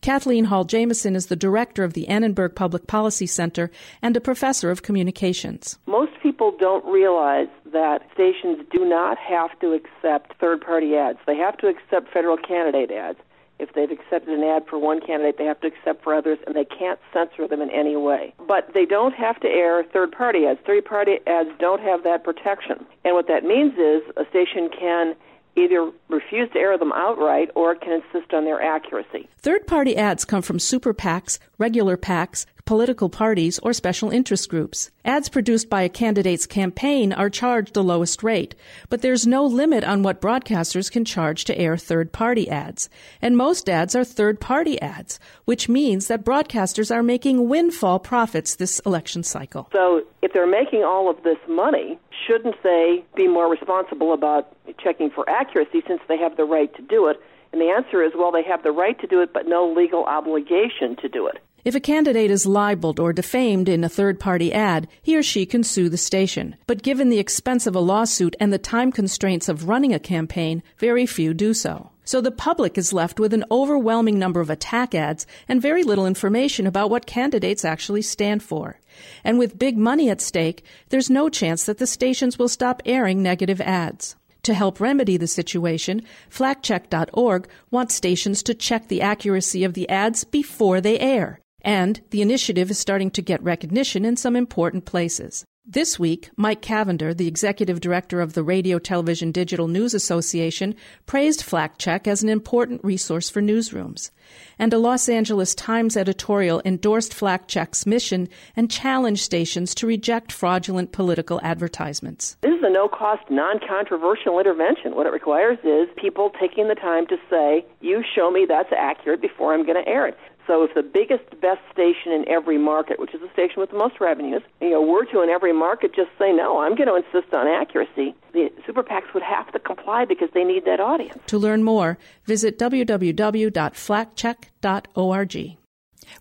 Kathleen Hall Jamieson is the director of the Annenberg Public Policy Center and a professor of communications. Most people don't realize that stations do not have to accept third party ads. They have to accept federal candidate ads. If they've accepted an ad for one candidate, they have to accept for others, and they can't censor them in any way. But they don't have to air third party ads. Third party ads don't have that protection. And what that means is a station can either refuse to air them outright, or can insist on their accuracy. Third party ads come from super PACs, regular PACs, political parties, or special interest groups. Ads produced by a candidate's campaign are charged the lowest rate, but there's no limit on what broadcasters can charge to air third party ads. And most ads are third party ads, which means that broadcasters are making windfall profits this election cycle. So if they're making all of this money, shouldn't they be more responsible about checking for accuracy since they have the right to do it? And the answer is, well, they have the right to do it, but no legal obligation to do it. If a candidate is libeled or defamed in a third party ad, he or she can sue the station. But given the expense of a lawsuit and the time constraints of running a campaign, very few do so. So the public is left with an overwhelming number of attack ads and very little information about what candidates actually stand for. And with big money at stake, there's no chance that the stations will stop airing negative ads. To help remedy the situation, flackcheck.org wants stations to check the accuracy of the ads before they air. And the initiative is starting to get recognition in some important places. This week, Mike Cavender, the executive director of the Radio Television Digital News Association, praised FlackCheck as an important resource for newsrooms. And a Los Angeles Times editorial endorsed FlackCheck's mission and challenged stations to reject fraudulent political advertisements. This is a no cost, non controversial intervention. What it requires is people taking the time to say, you show me that's accurate before I'm going to air it. So if the biggest, best station in every market, which is the station with the most revenues, you know, were to in every market just say, no, I'm going to insist on accuracy, the super PACs would have to comply because they need that audience. To learn more, visit www.flackcheck.org.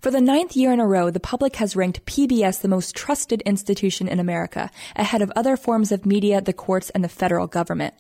For the ninth year in a row, the public has ranked PBS the most trusted institution in America, ahead of other forms of media, the courts, and the federal government.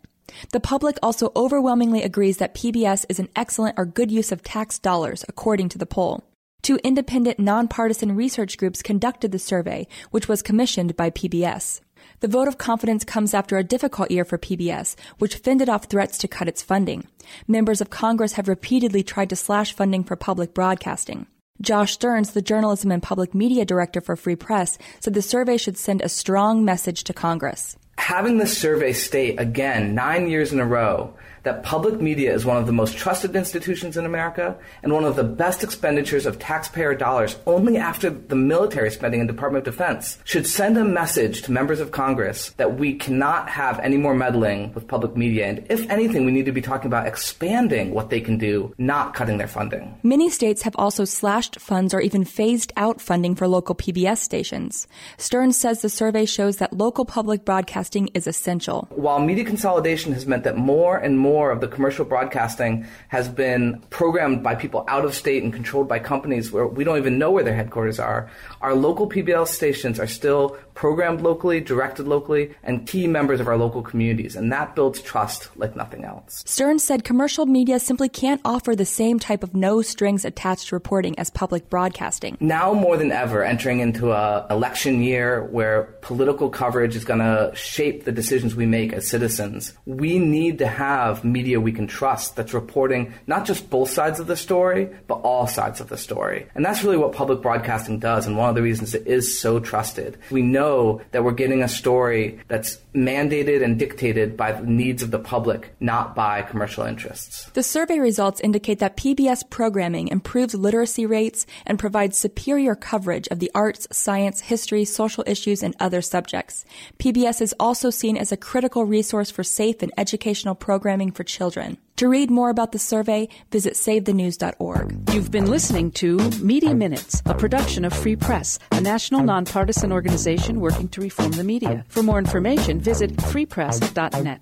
The public also overwhelmingly agrees that PBS is an excellent or good use of tax dollars, according to the poll. Two independent, nonpartisan research groups conducted the survey, which was commissioned by PBS. The vote of confidence comes after a difficult year for PBS, which fended off threats to cut its funding. Members of Congress have repeatedly tried to slash funding for public broadcasting. Josh Stearns, the journalism and public media director for Free Press, said the survey should send a strong message to Congress having this survey state again nine years in a row that public media is one of the most trusted institutions in America and one of the best expenditures of taxpayer dollars only after the military spending and Department of Defense should send a message to members of Congress that we cannot have any more meddling with public media. And if anything, we need to be talking about expanding what they can do, not cutting their funding. Many states have also slashed funds or even phased out funding for local PBS stations. Stearns says the survey shows that local public broadcasting is essential. While media consolidation has meant that more and more more of the commercial broadcasting has been programmed by people out of state and controlled by companies where we don't even know where their headquarters are. Our local PBS stations are still programmed locally, directed locally, and key members of our local communities, and that builds trust like nothing else. Stearns said commercial media simply can't offer the same type of no strings attached reporting as public broadcasting. Now more than ever, entering into a election year where political coverage is going to shape the decisions we make as citizens, we need to have media we can trust that's reporting not just both sides of the story, but all sides of the story. And that's really what public broadcasting does, and one of the reasons it is so trusted. We know that we're getting a story that's mandated and dictated by the needs of the public, not by commercial interests. The survey results indicate that PBS programming improves literacy rates and provides superior coverage of the arts, science, history, social issues, and other subjects. PBS is also seen as a critical resource for safe and educational programming for children. To read more about the survey, visit savethenews.org. You've been listening to Media Minutes, a production of Free Press, a national nonpartisan organization working to reform the media. For more information, visit freepress.net.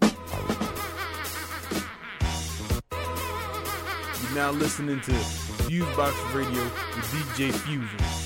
You're now listening to Fusebox Radio with DJ Fusion.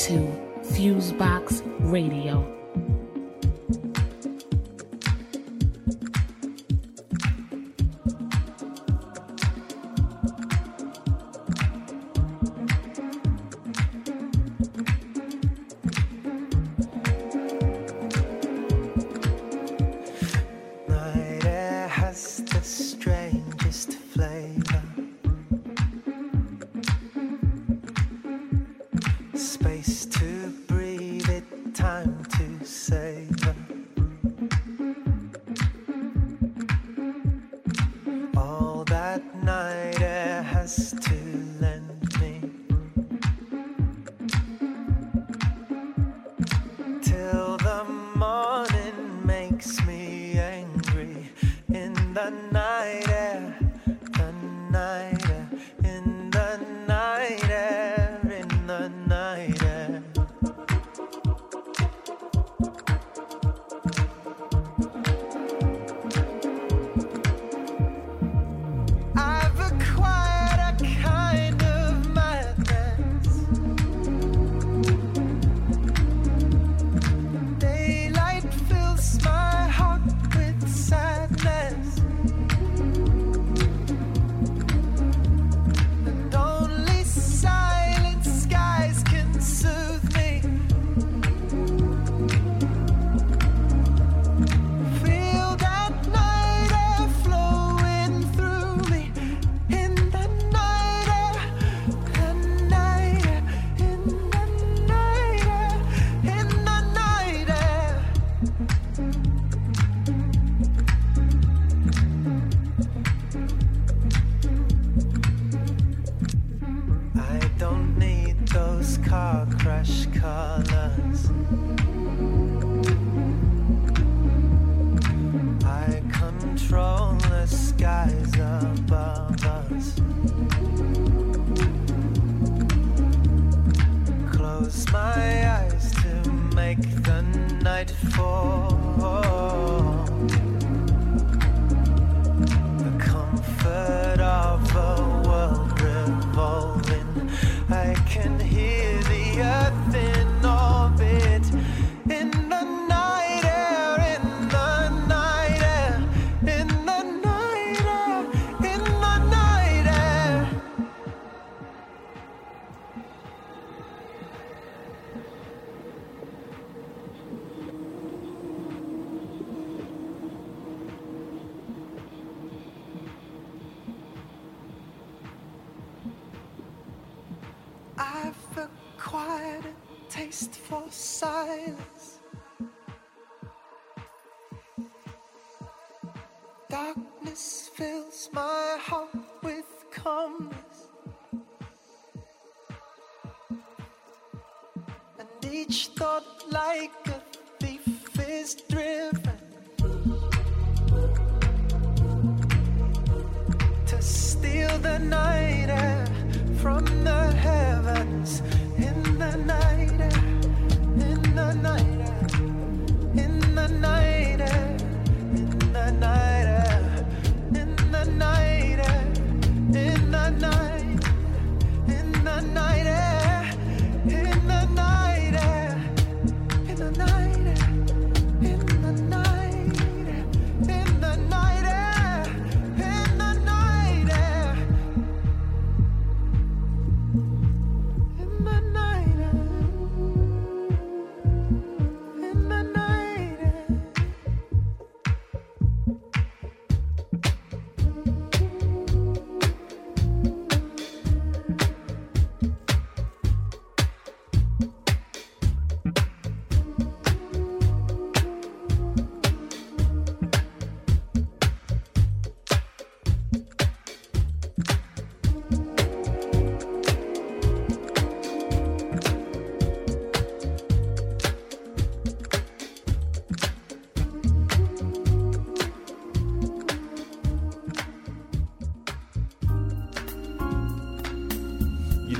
Listening to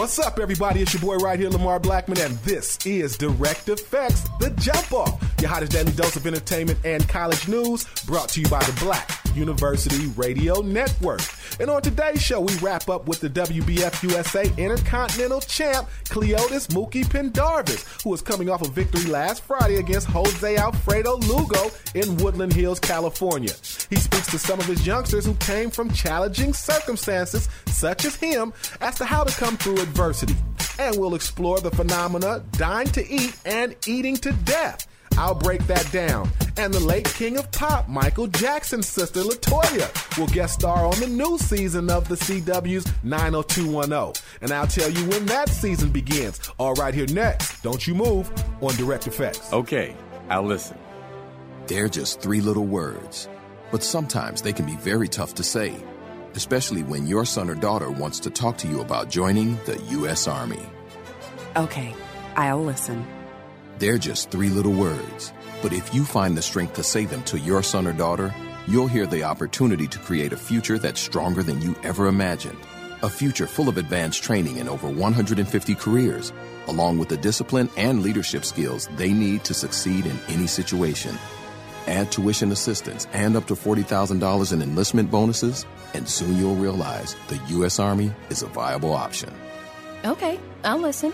What's up, everybody? It's your boy right here, Lamar Blackman, and this is Direct Effects, the jump off. Your hottest daily dose of entertainment and college news brought to you by the Black University Radio Network. And on today's show, we wrap up with the WBF USA Intercontinental Champ, Cleotis Mookie Pendarvis, who is coming off a victory last Friday against Jose Alfredo Lugo in Woodland Hills, California. He speaks to some of his youngsters who came from challenging circumstances, such as him, as to how to come through adversity. And we'll explore the phenomena dying to eat and eating to death. I'll break that down. And the late king of pop, Michael Jackson's sister Latoya, will guest star on the new season of the CW's 90210. And I'll tell you when that season begins. All right, here next. Don't you move on Direct Effects. Okay, I'll listen. They're just three little words, but sometimes they can be very tough to say, especially when your son or daughter wants to talk to you about joining the U.S. Army. Okay, I'll listen. They're just three little words, but if you find the strength to say them to your son or daughter, you'll hear the opportunity to create a future that's stronger than you ever imagined. A future full of advanced training in over 150 careers, along with the discipline and leadership skills they need to succeed in any situation. Add tuition assistance and up to $40,000 in enlistment bonuses, and soon you'll realize the U.S. Army is a viable option. Okay, I'll listen.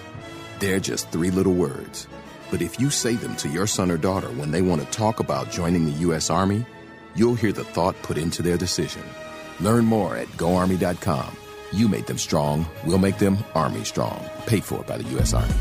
They're just three little words. But if you say them to your son or daughter when they want to talk about joining the U.S. Army, you'll hear the thought put into their decision. Learn more at goarmy.com. You made them strong, we'll make them Army strong. Paid for by the U.S. Army.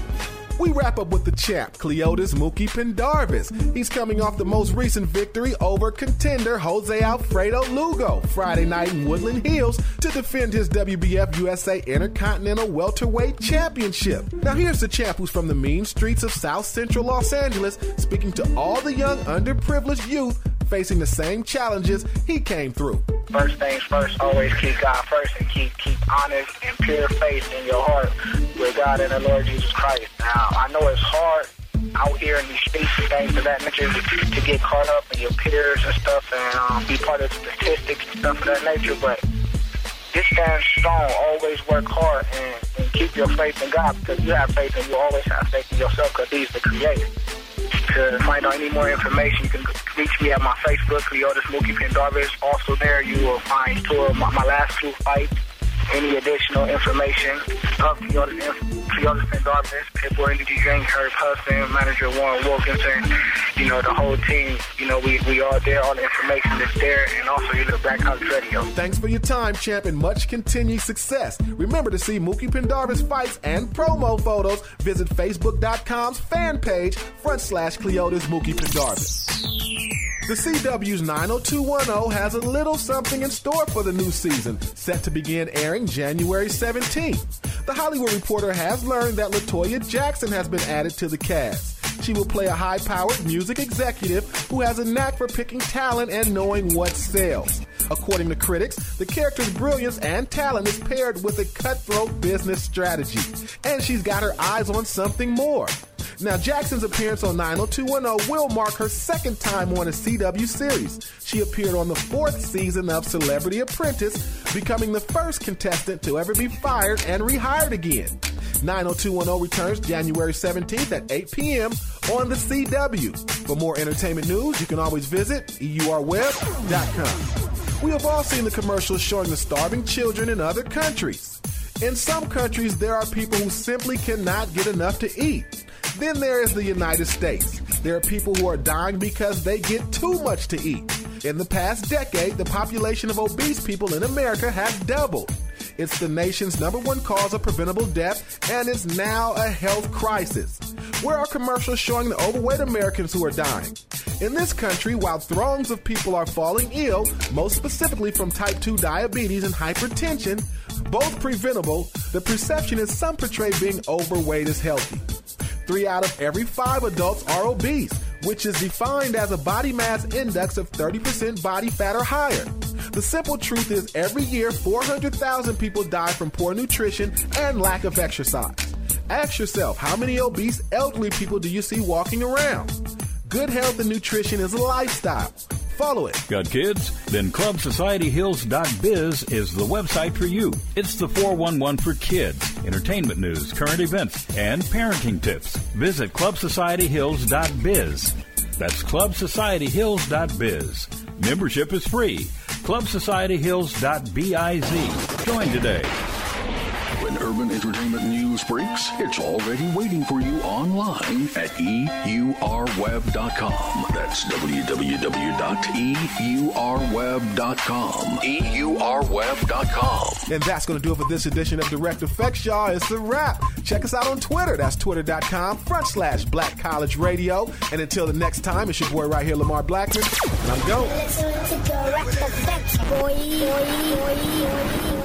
We wrap up with the champ, Cleotis Mookie Pendarvis. He's coming off the most recent victory over contender Jose Alfredo Lugo Friday night in Woodland Hills to defend his WBF USA Intercontinental Welterweight Championship. Now here's the champ who's from the mean streets of South Central Los Angeles, speaking to all the young underprivileged youth facing the same challenges he came through. First things first, always keep God first and keep keep honest and pure faith in your heart with God and the Lord Jesus Christ. Now, I know it's hard out here in these streets and things of that nature to, get caught up in your peers and stuff and um, be part of statistics and stuff of that nature, but just stand strong, always work hard, and, and keep your faith in God because you have faith and you always have faith in yourself because He's the Creator. To find out any more information, you can reach me at my Facebook, Cleotis Mookie Pendarvis. Also there, you will find two of my, my last two fights, any additional information of Cleotis, Cleotis Pendarvis, Pitbull Energy Drink, Herb Hudson, Manager Warren Wilkinson, you know, the whole team, you know, we, we are there, all the information is there, and also, you know, Black House Radio. Thanks for your time, champ, and much continued success. Remember to see Mookie Pendarvis fights and promo photos. Visit Facebook.com's fan page, front slash Cleotis Mookie Pendarvis. The CW's 90210 has a little something in store for the new season, set to begin airing January 17th. The Hollywood Reporter has learned that Latoya Jackson has been added to the cast. She will play a high powered music executive who has a knack for picking talent and knowing what sells. According to critics, the character's brilliance and talent is paired with a cutthroat business strategy. And she's got her eyes on something more. Now, Jackson's appearance on 90210 will mark her second time on a CW series. She appeared on the fourth season of Celebrity Apprentice, becoming the first contestant to ever be fired and rehired again. 90210 returns January 17th at 8 p.m. on the CW. For more entertainment news, you can always visit eurweb.com. We have all seen the commercials showing the starving children in other countries. In some countries, there are people who simply cannot get enough to eat. Then there is the United States. There are people who are dying because they get too much to eat. In the past decade, the population of obese people in America has doubled. It's the nation's number one cause of preventable death and is now a health crisis. Where are commercials showing the overweight Americans who are dying? In this country, while throngs of people are falling ill, most specifically from type 2 diabetes and hypertension, both preventable, the perception is some portray being overweight as healthy. Three out of every five adults are obese, which is defined as a body mass index of 30% body fat or higher. The simple truth is, every year, 400,000 people die from poor nutrition and lack of exercise. Ask yourself, how many obese elderly people do you see walking around? Good health and nutrition is a lifestyle. Follow it. Got kids? Then ClubSocietyHills.biz is the website for you. It's the 411 for kids, entertainment news, current events, and parenting tips. Visit ClubSocietyHills.biz. That's ClubSocietyHills.biz. Membership is free. ClubSocietyHills.biz. Join today. When urban entertainment news breaks, it's already waiting for you online at eurweb.com. That's www.eurweb.com. eurweb.com. And that's going to do it for this edition of Direct Effects, y'all. It's a wrap. Check us out on Twitter. That's twitter.com front slash Black College Radio. And until the next time, it's your boy right here, Lamar Blackman. And I'm going. Listen to Direct Effects, boy. boy, boy, boy.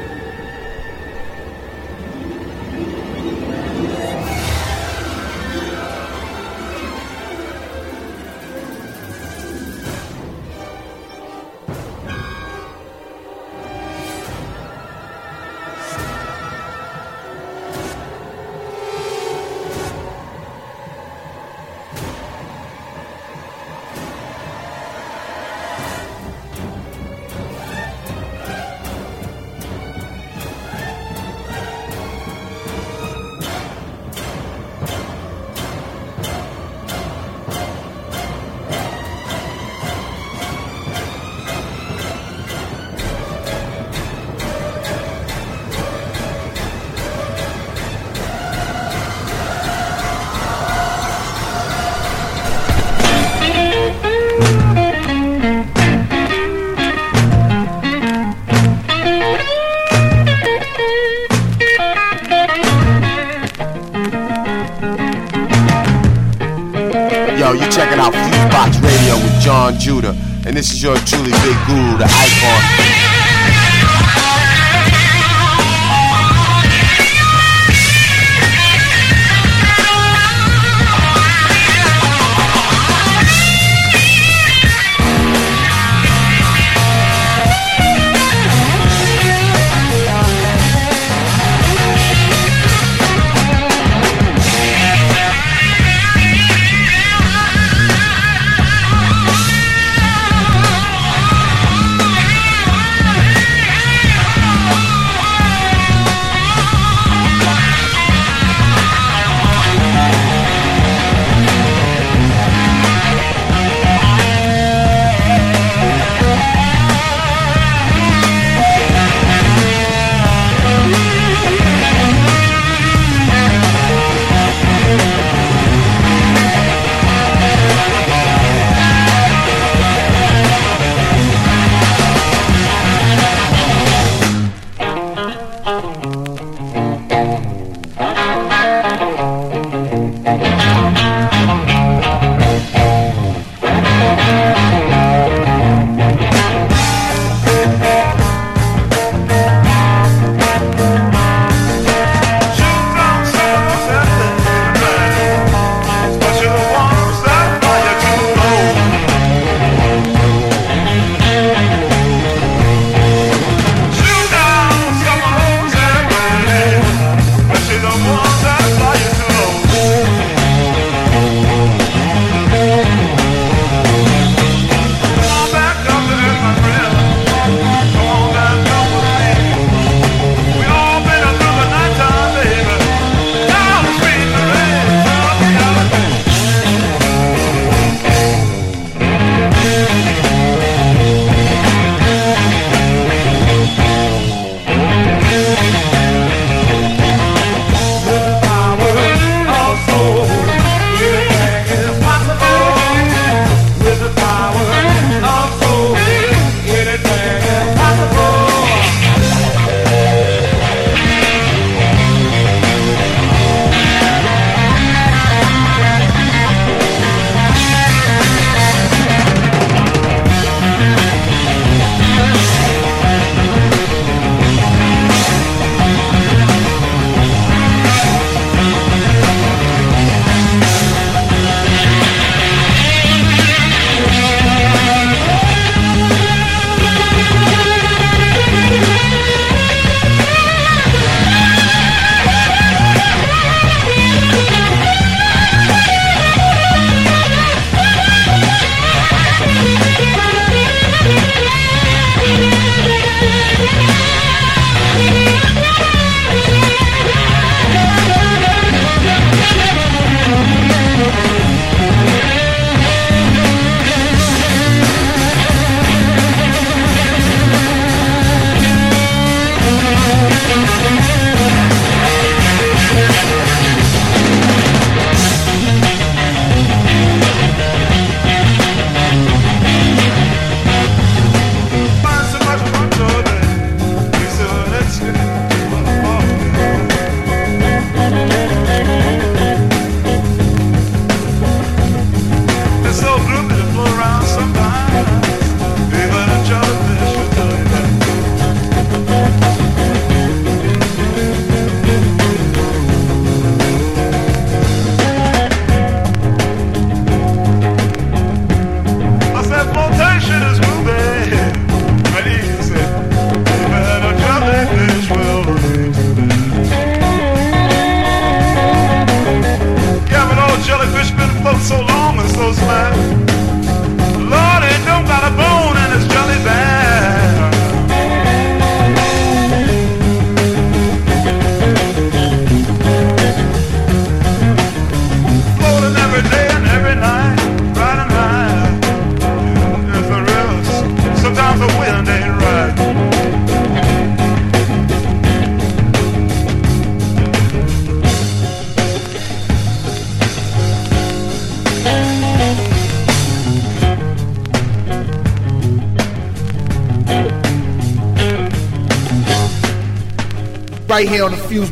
Judah, and this is your truly big guru, the icon.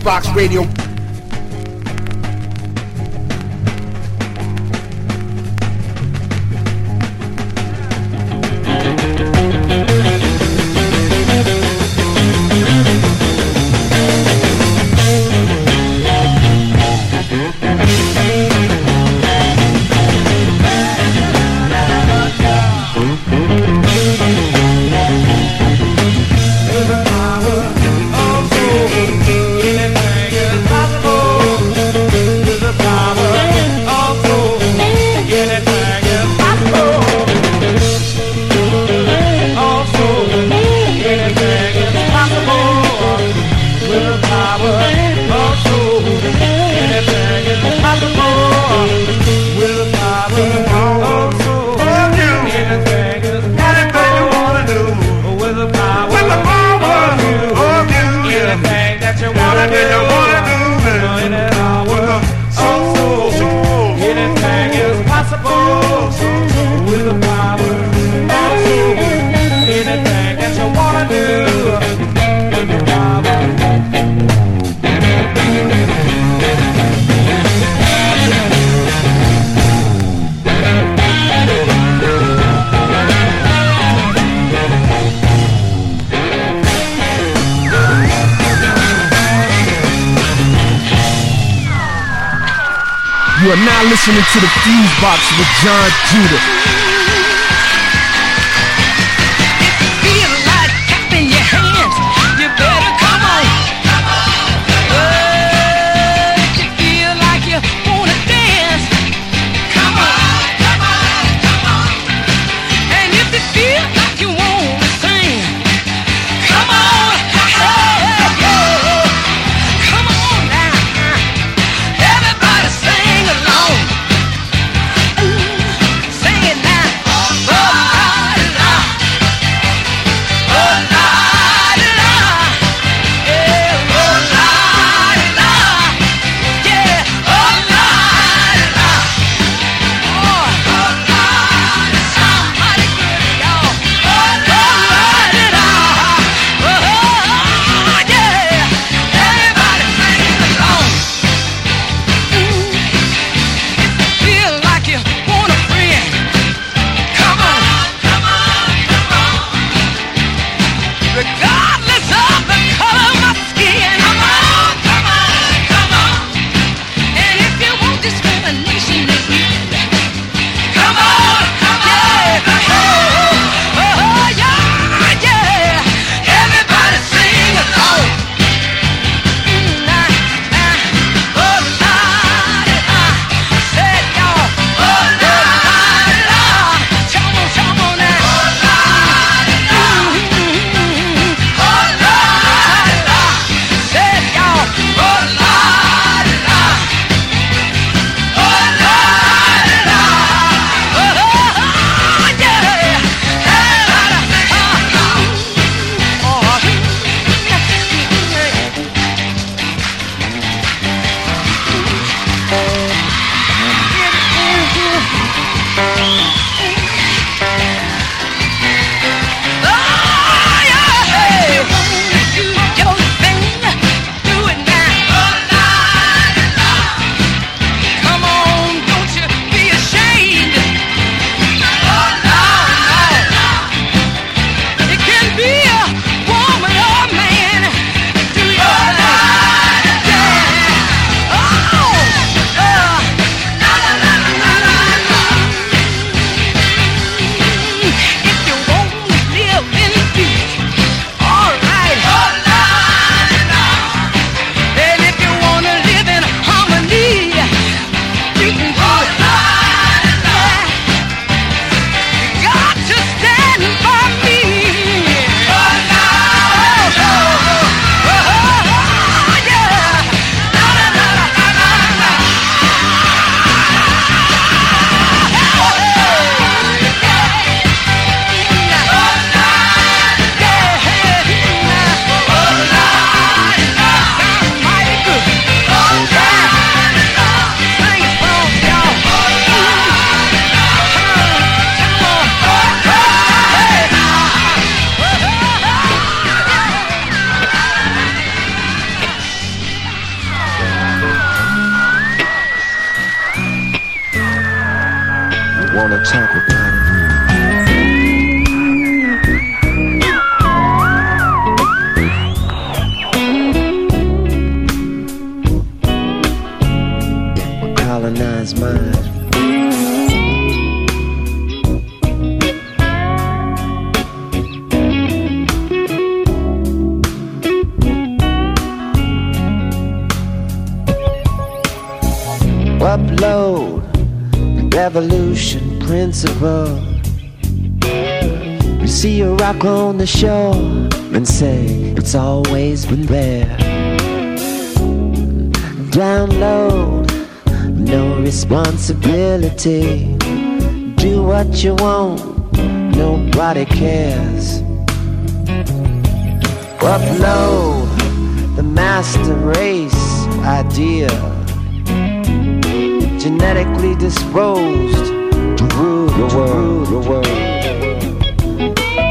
Box Radio. to the fuse box with John Judah.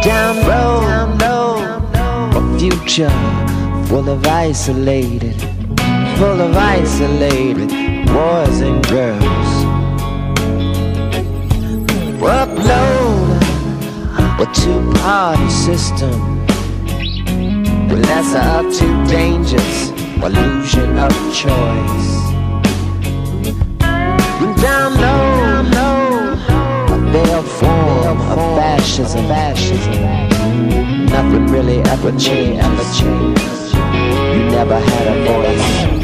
down low, a future full of isolated, full of isolated boys and girls. Upload a two-party system. Well, lesser of two dangers, illusion of choice. Download, low, down a veiled form, a of fascism. fascism. Nothing really. Ever changed. You never had a voice.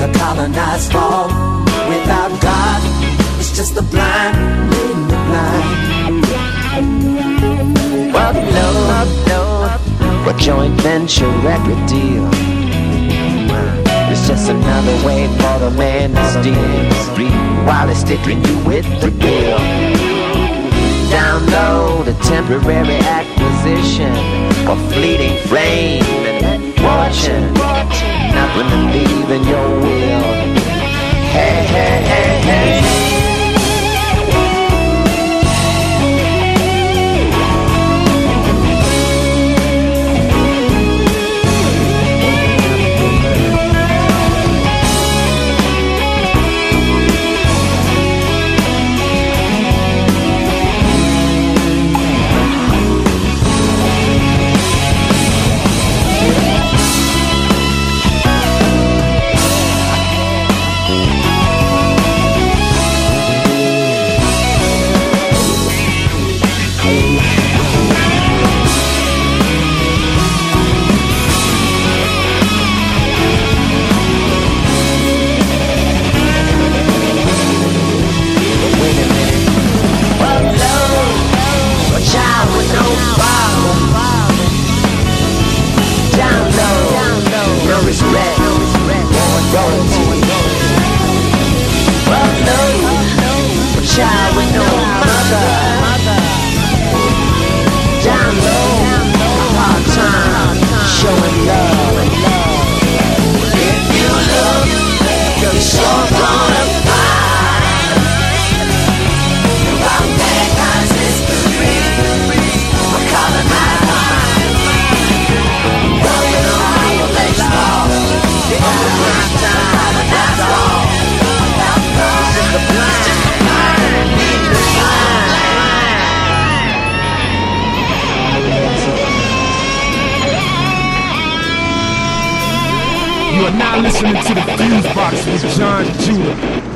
The colonized fall. Without God, it's just the blind leading the blind. Well, no, no, a joint venture record deal. It's just another way for the man to steal while he's sticking you with the bill. Download a temporary acquisition for fleeting flame and fortune. Leave in your will. Hey, hey, hey, hey. Child with no mother. You are now listening to the Fusebox with John Judah.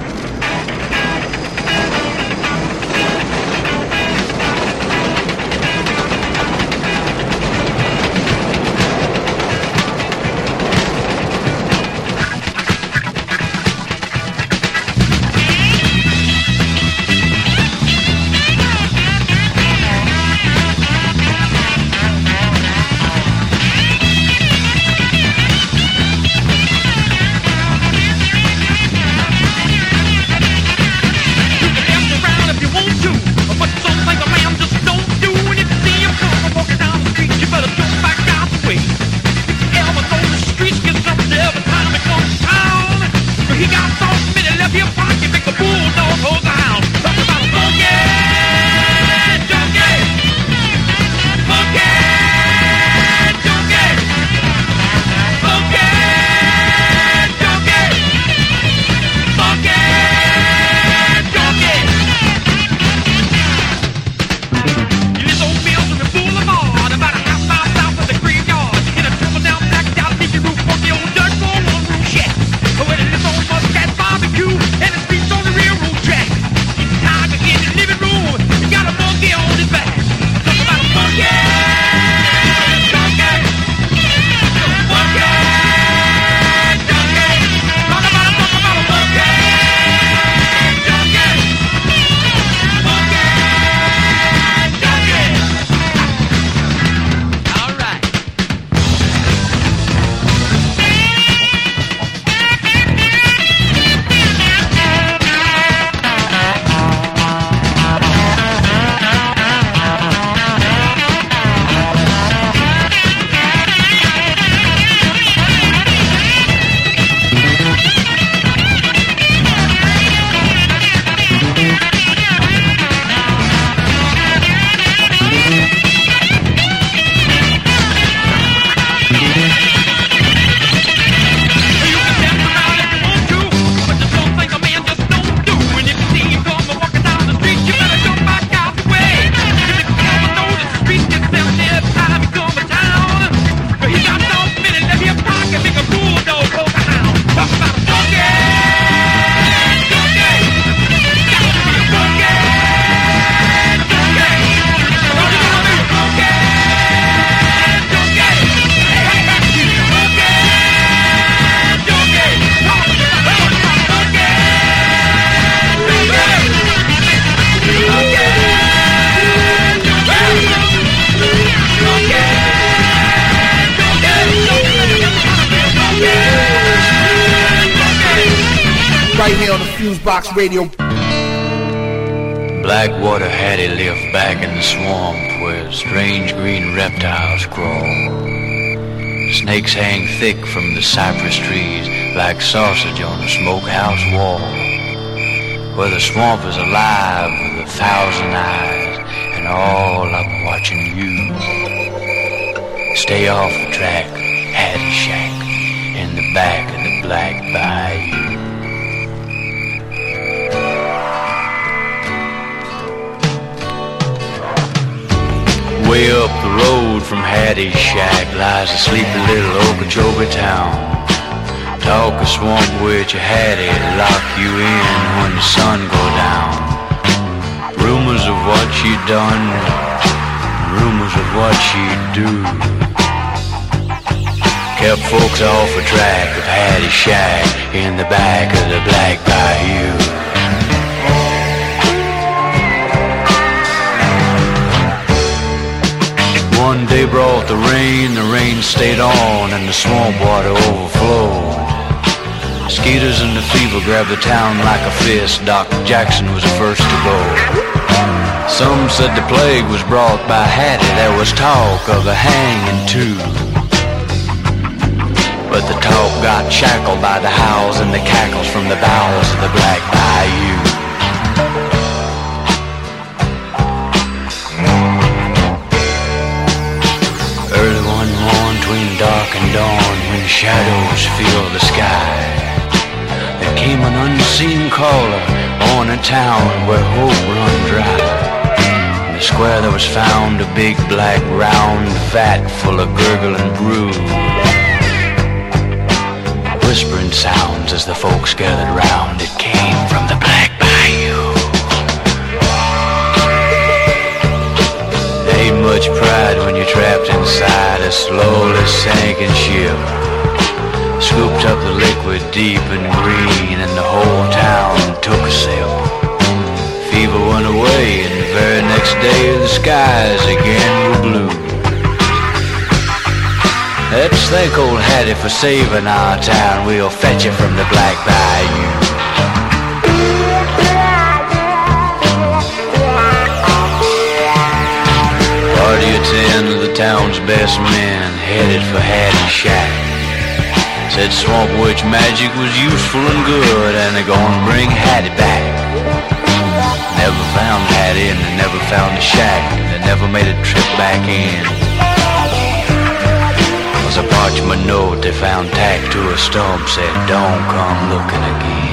Radio. Blackwater Hattie lived back in the swamp where strange green reptiles crawl. Snakes hang thick from the cypress trees like sausage on a smokehouse wall. Where the swamp is alive with a thousand eyes and all 'em watching you. Stay off the track, Hattie Shack, in the back of the Black Bayou. Way up the road from Hattie's shack lies a sleepy little Okeechobee town. Talk a swamp witch a Hattie, lock you in when the sun go down. Rumors of what she done, rumors of what she'd do. Kept folks off the track of Hattie's shack in the back of the Black Bayou. One day brought the rain, the rain stayed on, and the swamp water overflowed. Mosquitoes and the fever grabbed the town like a fist. Dr. Jackson was the first to go. Some said the plague was brought by Hattie. There was talk of a hanging too. But the talk got shackled by the howls and the cackles from the bowels of the Black Bayou. Shadows fill the sky, there came an unseen caller on a town where hope run dry. In the square there was found a big black round vat full of gurgling brew. Whispering sounds as the folks gathered round, it came from the Black Bayou. Ain't much pride when you're trapped inside a slowly sinking ship. Scooped up the liquid deep and green, and the whole town took a sip. Fever went away, and the very next day the skies again were blue. Let's thank old Hattie for saving our town. We'll fetch you from the Black Bayou. Party of the town's best men headed for Hattie's shack. Said Swamp Witch magic was useful and good, and they're gonna bring Hattie back. Never found Hattie, and they never found the shack. and They never made a trip back in. Was a parchment note they found tacked to a stump said, "Don't come looking again."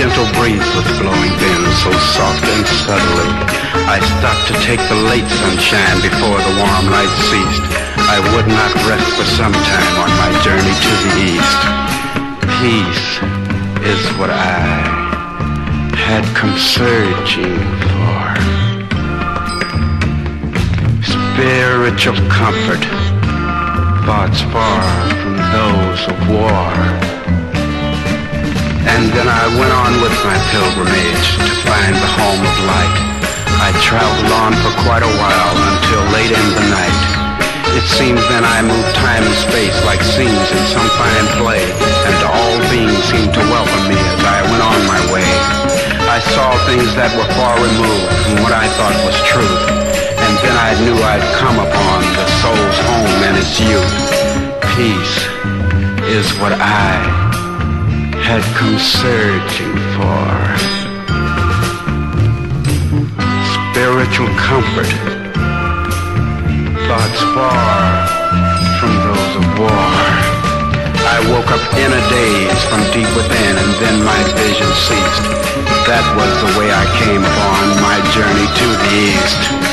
Gentle breeze was blowing then, so soft and subtly. I stopped to take the late sunshine before the warm light ceased. I would not rest for some time on my journey to the east. Peace is what I had come searching for. Spiritual comfort thoughts far from those of war. And then I went on with my pilgrimage to find the home of light. I traveled on for quite a while until late in the night. It seems then I moved time and space like scenes in some fine play, and all beings seemed to welcome me as I went on my way. I saw things that were far removed from what I thought was truth, and then I knew I'd come upon the soul's home and its youth. Peace is what I had come searching for. Spiritual comfort, thoughts far from those of war. I woke up in a daze from deep within, and then my vision ceased. That was the way I came upon my journey to the east.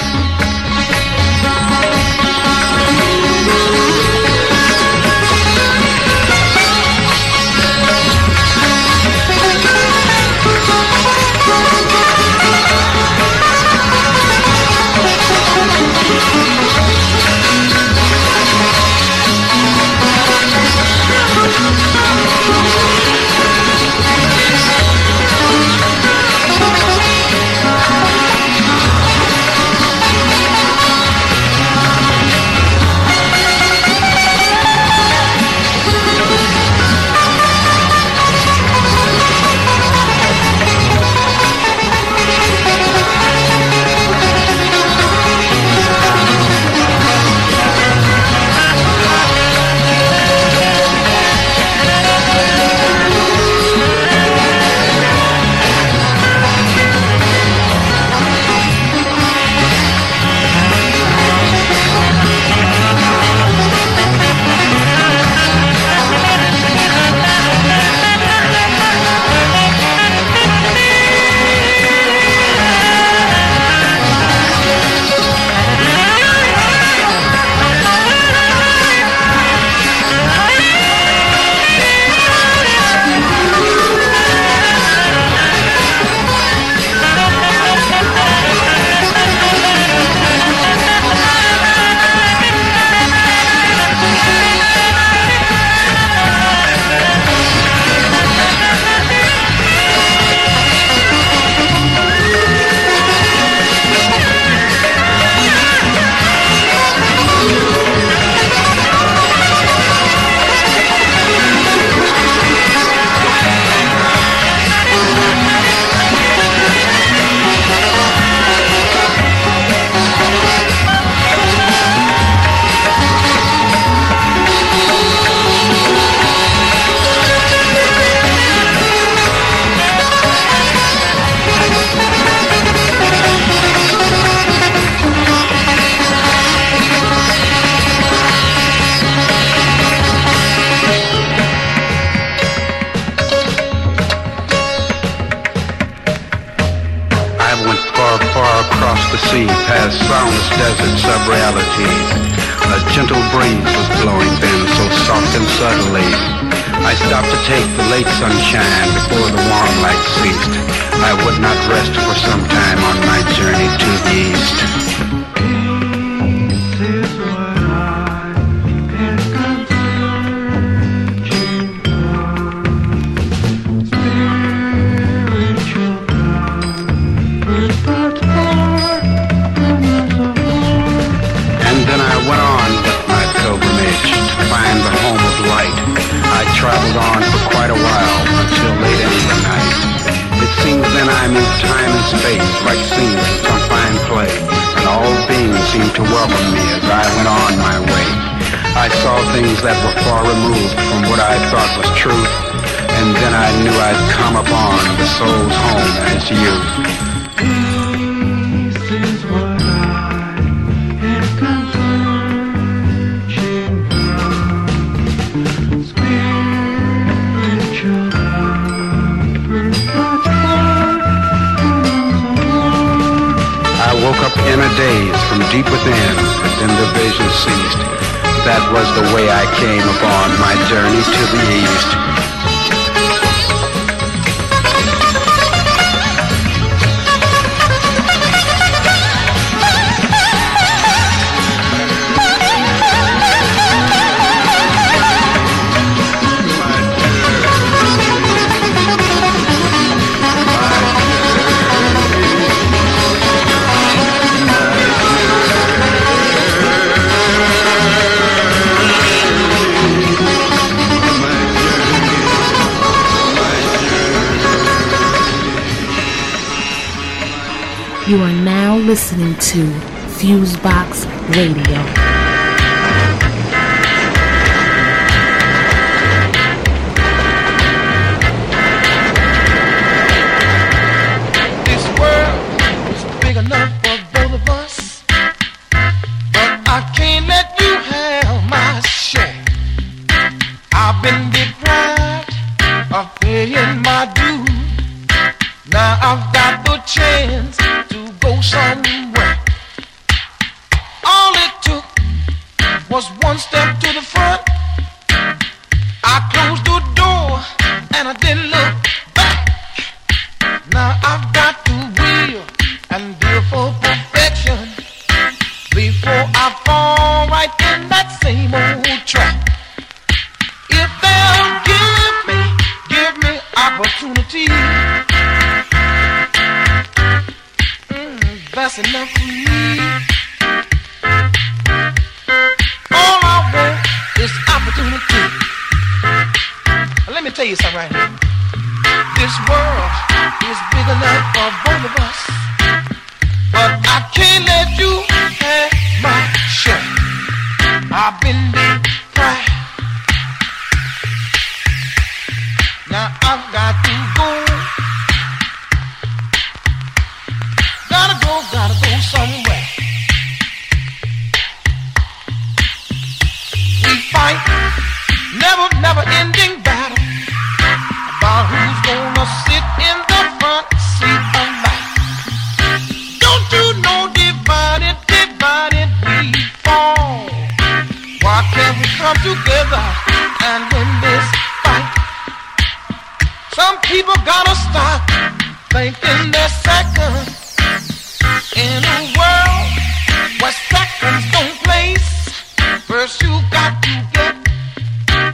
opportunity. Mm, that's enough for me. All I want is opportunity. Let me tell you something right here. This world is big enough for both of us, but I can't let Got to go. Gotta go, gotta go somewhere. We fight, never, never ending battle about who's gonna sit in the front seat of life. Don't you know, divided, divided we fall? Why can't we come together? Some people gotta stop thinking they're second in a world where seconds don't place. First, you got to get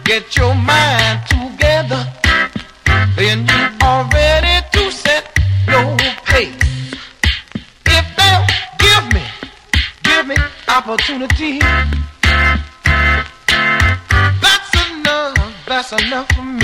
get your mind together, then you are ready to set your pace. If they'll give me, give me opportunity. That's enough. That's enough for me.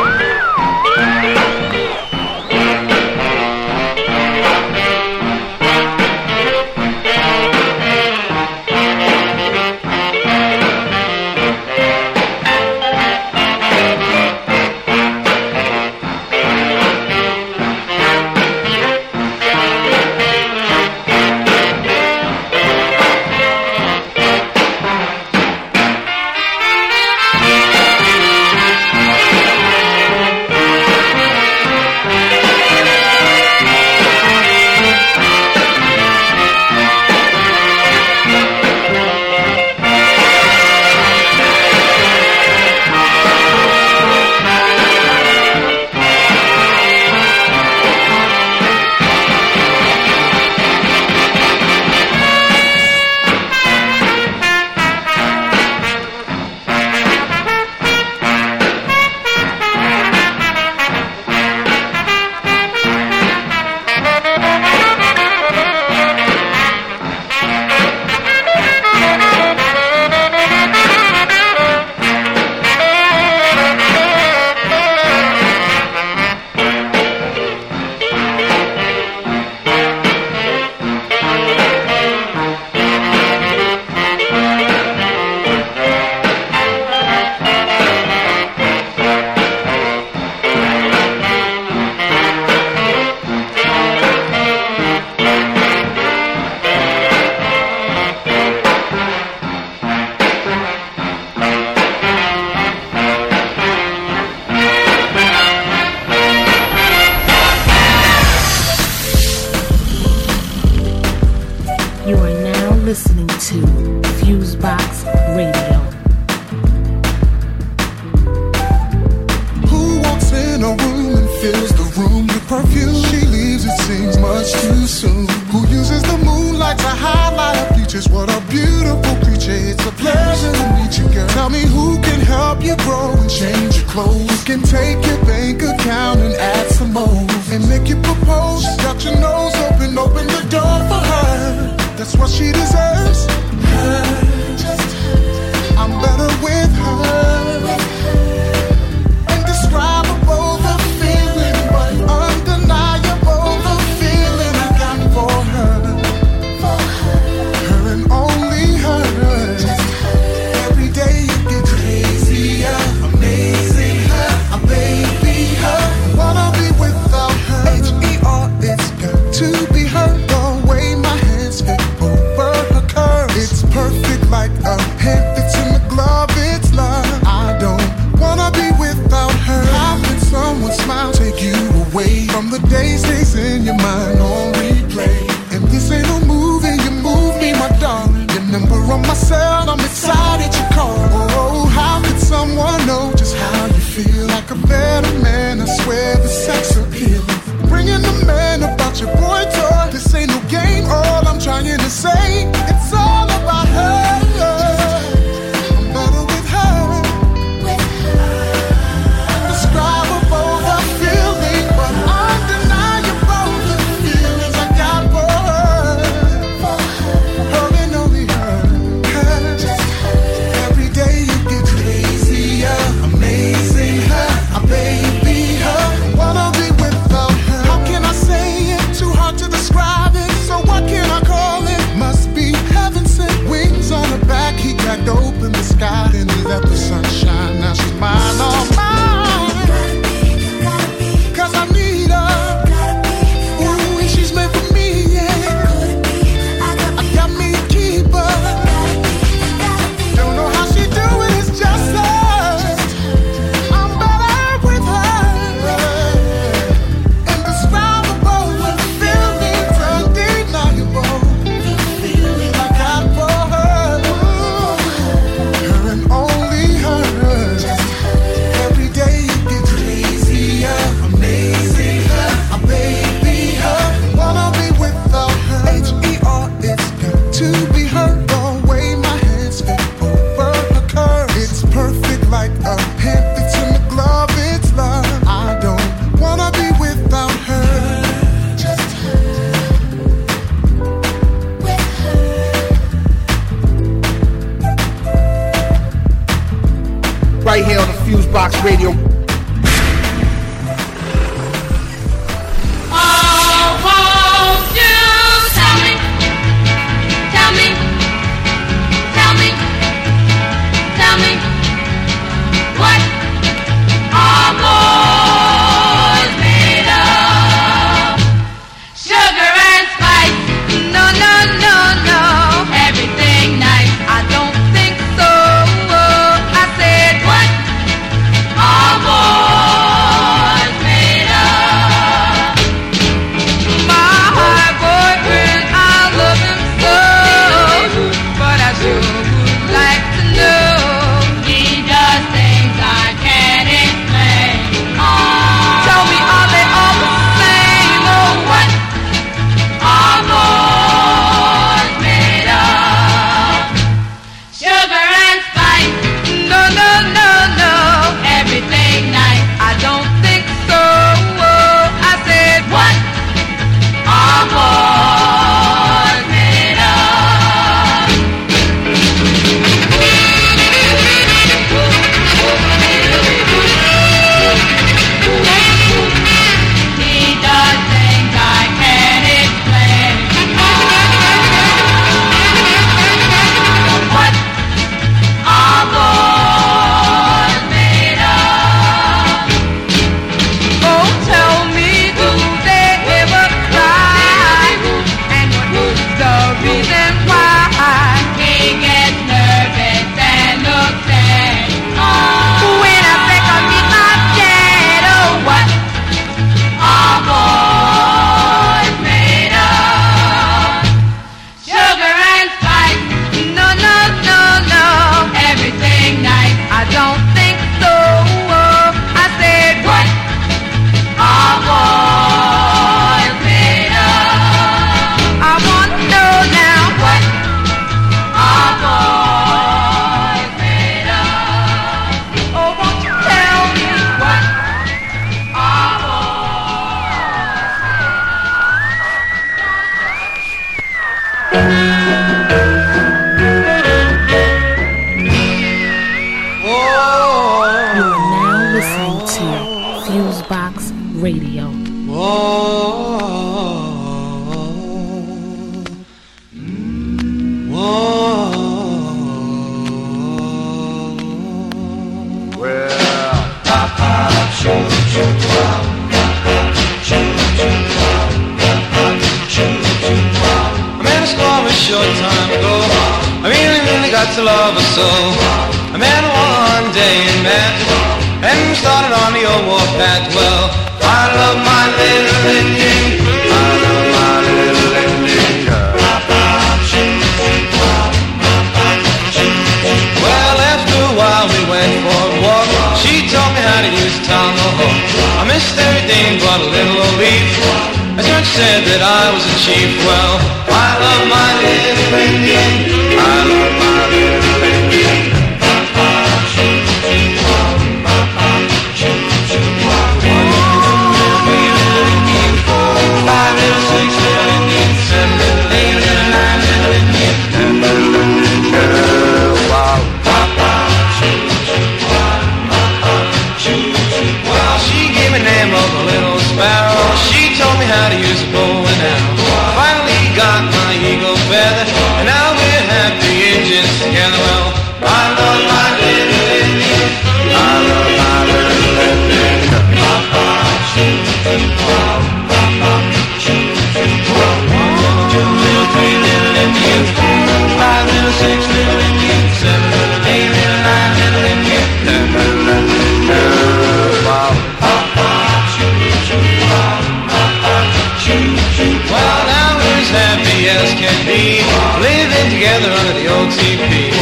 together under the old teepee.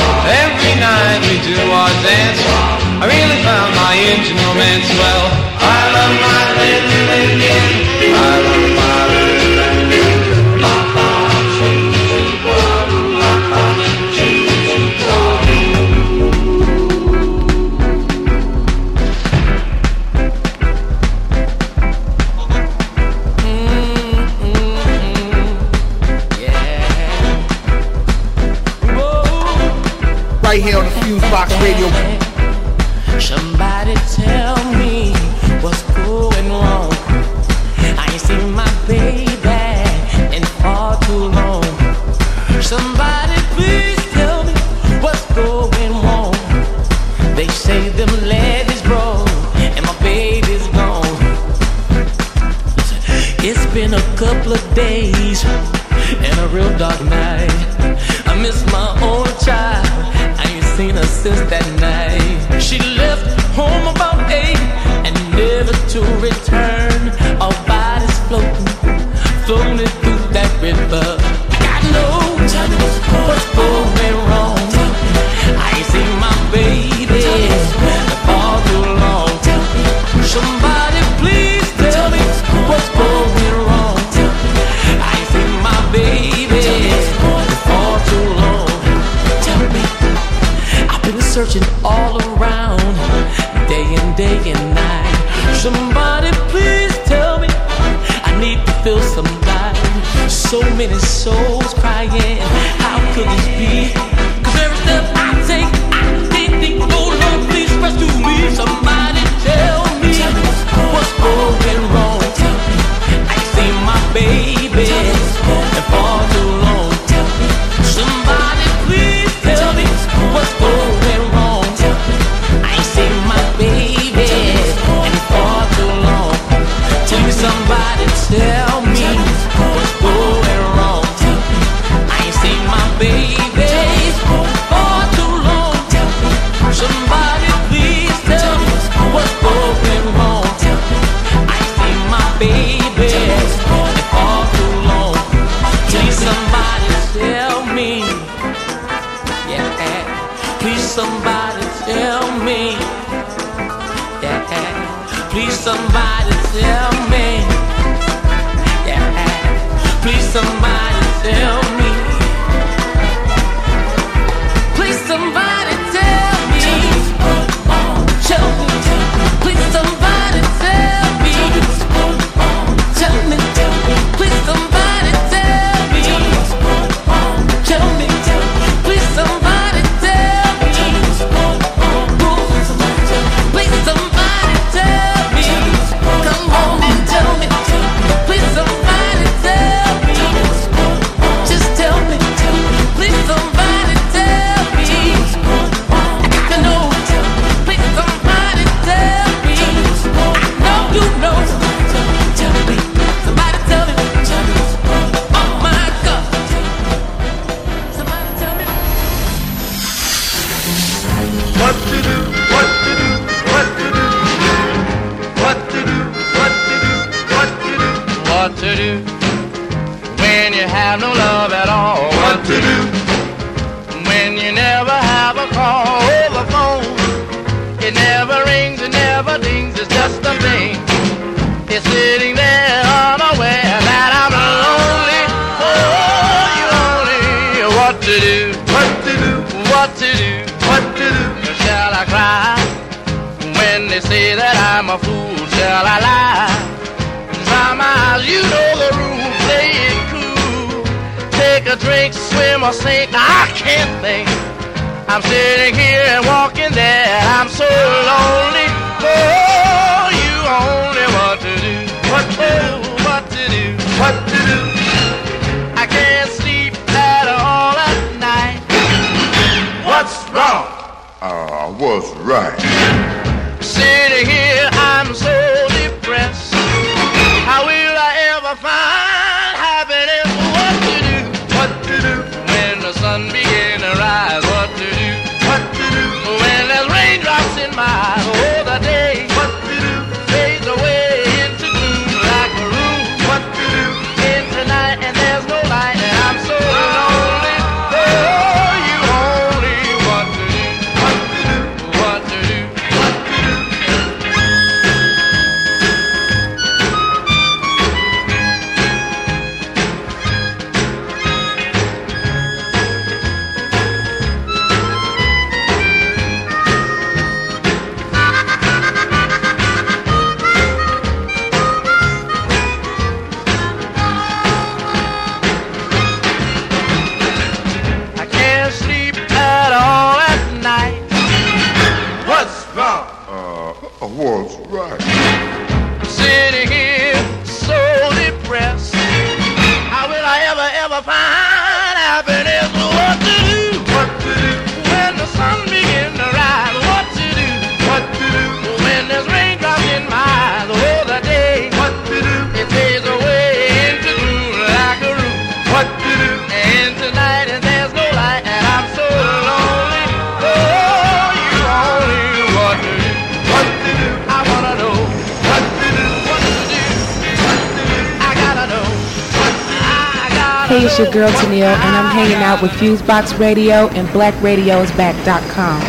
Every night we do our dance. I really found my engine romance well. I love my little Indian. Fusebox Radio and BlackRadiosBack.com.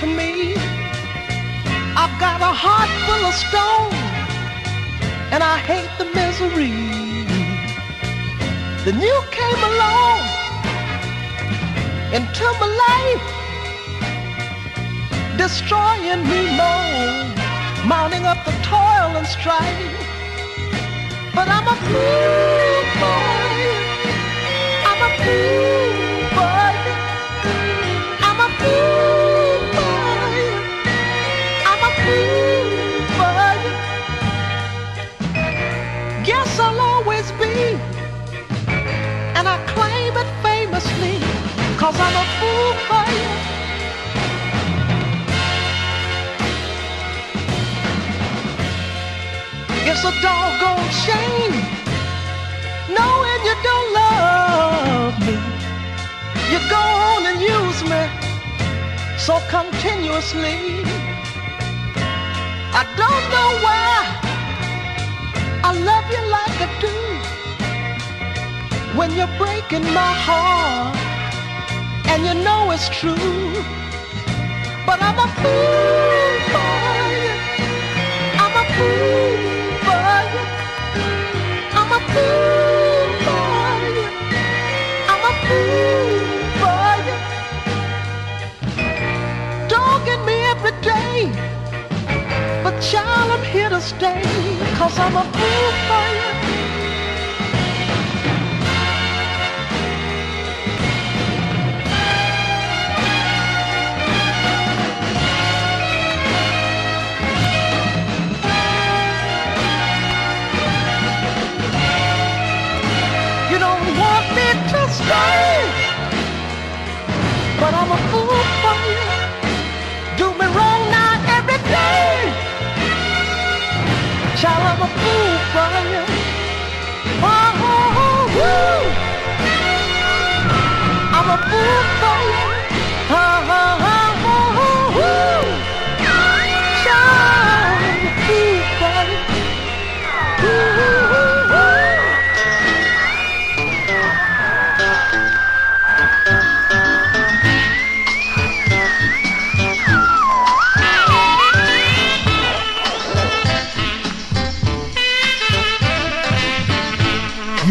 To me. I've got a heart full of stone, and I hate the misery. Then you came along into my life, destroying me more, mounting up the toil and strife. But I'm a fool you. I'm a fool cause I'm a fool for you. It's a doggone shame knowing you don't love me. You go on and use me so continuously. I don't know why I love you like I do when you're breaking my heart and you know it's true. But I'm a fool for you. I'm a fool for you. I'm a fool for you. I'm a fool for you. Dogging me every day. But child, I'm here to stay. Cause I'm a fool for you. I'm a fool for you. Do me wrong now every day. Child, I'm a fool for you. Oh, oh, oh, oh. I'm a fool for you.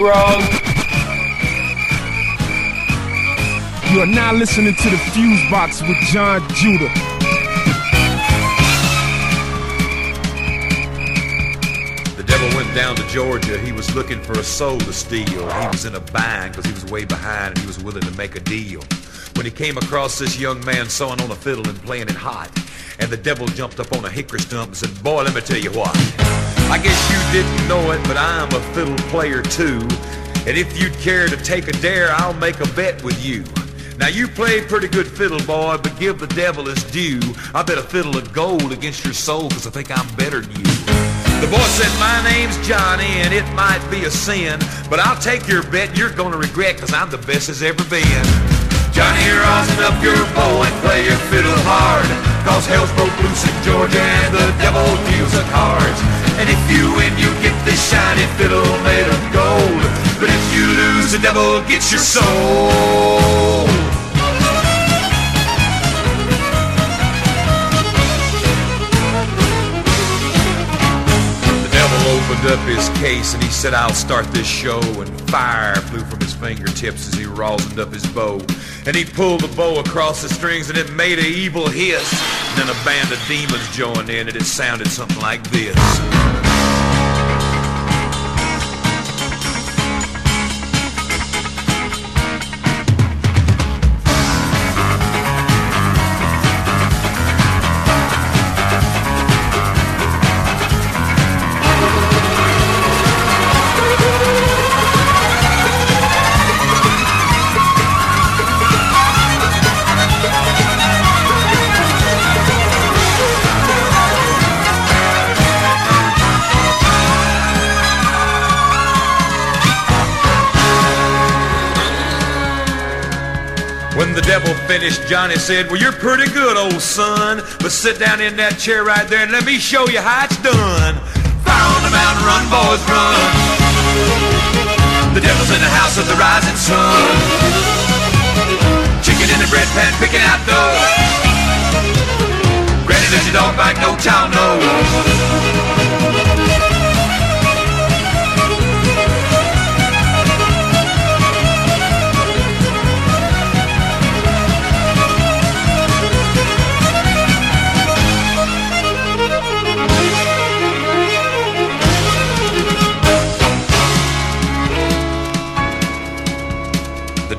Alarmed. You are now listening to the Fusebox with John Judah. The devil went down to Georgia. He was looking for a soul to steal. He was in a bind because he was way behind and he was willing to make a deal. When he came across this young man sewing on a fiddle and playing it hot, and the devil jumped up on a hickory stump and said, Boy, let me tell you what. I guess you didn't know it, but I'm a fiddle player too. And if you'd care to take a dare, I'll make a bet with you. Now you play pretty good fiddle, boy, but give the devil his due. I bet a fiddle of gold against your soul, cause I think I'm better than you. The boy said, my name's Johnny, and it might be a sin, but I'll take your bet you're gonna regret, cause I'm the best as ever been. Johnny, rosin up your bow and play your fiddle hard, cause hell's broke loose in Georgia and the devil deals the cards. And if you win, you get this shiny fiddle made of gold, but if you lose, the devil gets your soul. The devil opened up his case and he said, I'll start this show. And fire flew from his fingertips as he rosined up his bow. And he pulled the bow across the strings and it made a evil hiss. Then a band of demons joined in and it sounded something like this. Finished, Johnny said, Well, you're pretty good, old son. But sit down in that chair right there and let me show you how it's done. Fire on the mountain, run, boys, run. The devil's in the house of the rising sun. Chicken in the bread pan, picking out dough. Granny, does your dog bite? No child knows.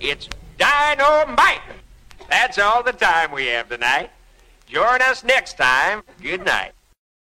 It's dynamite. That's all the time we have tonight. Join us next time. Good night.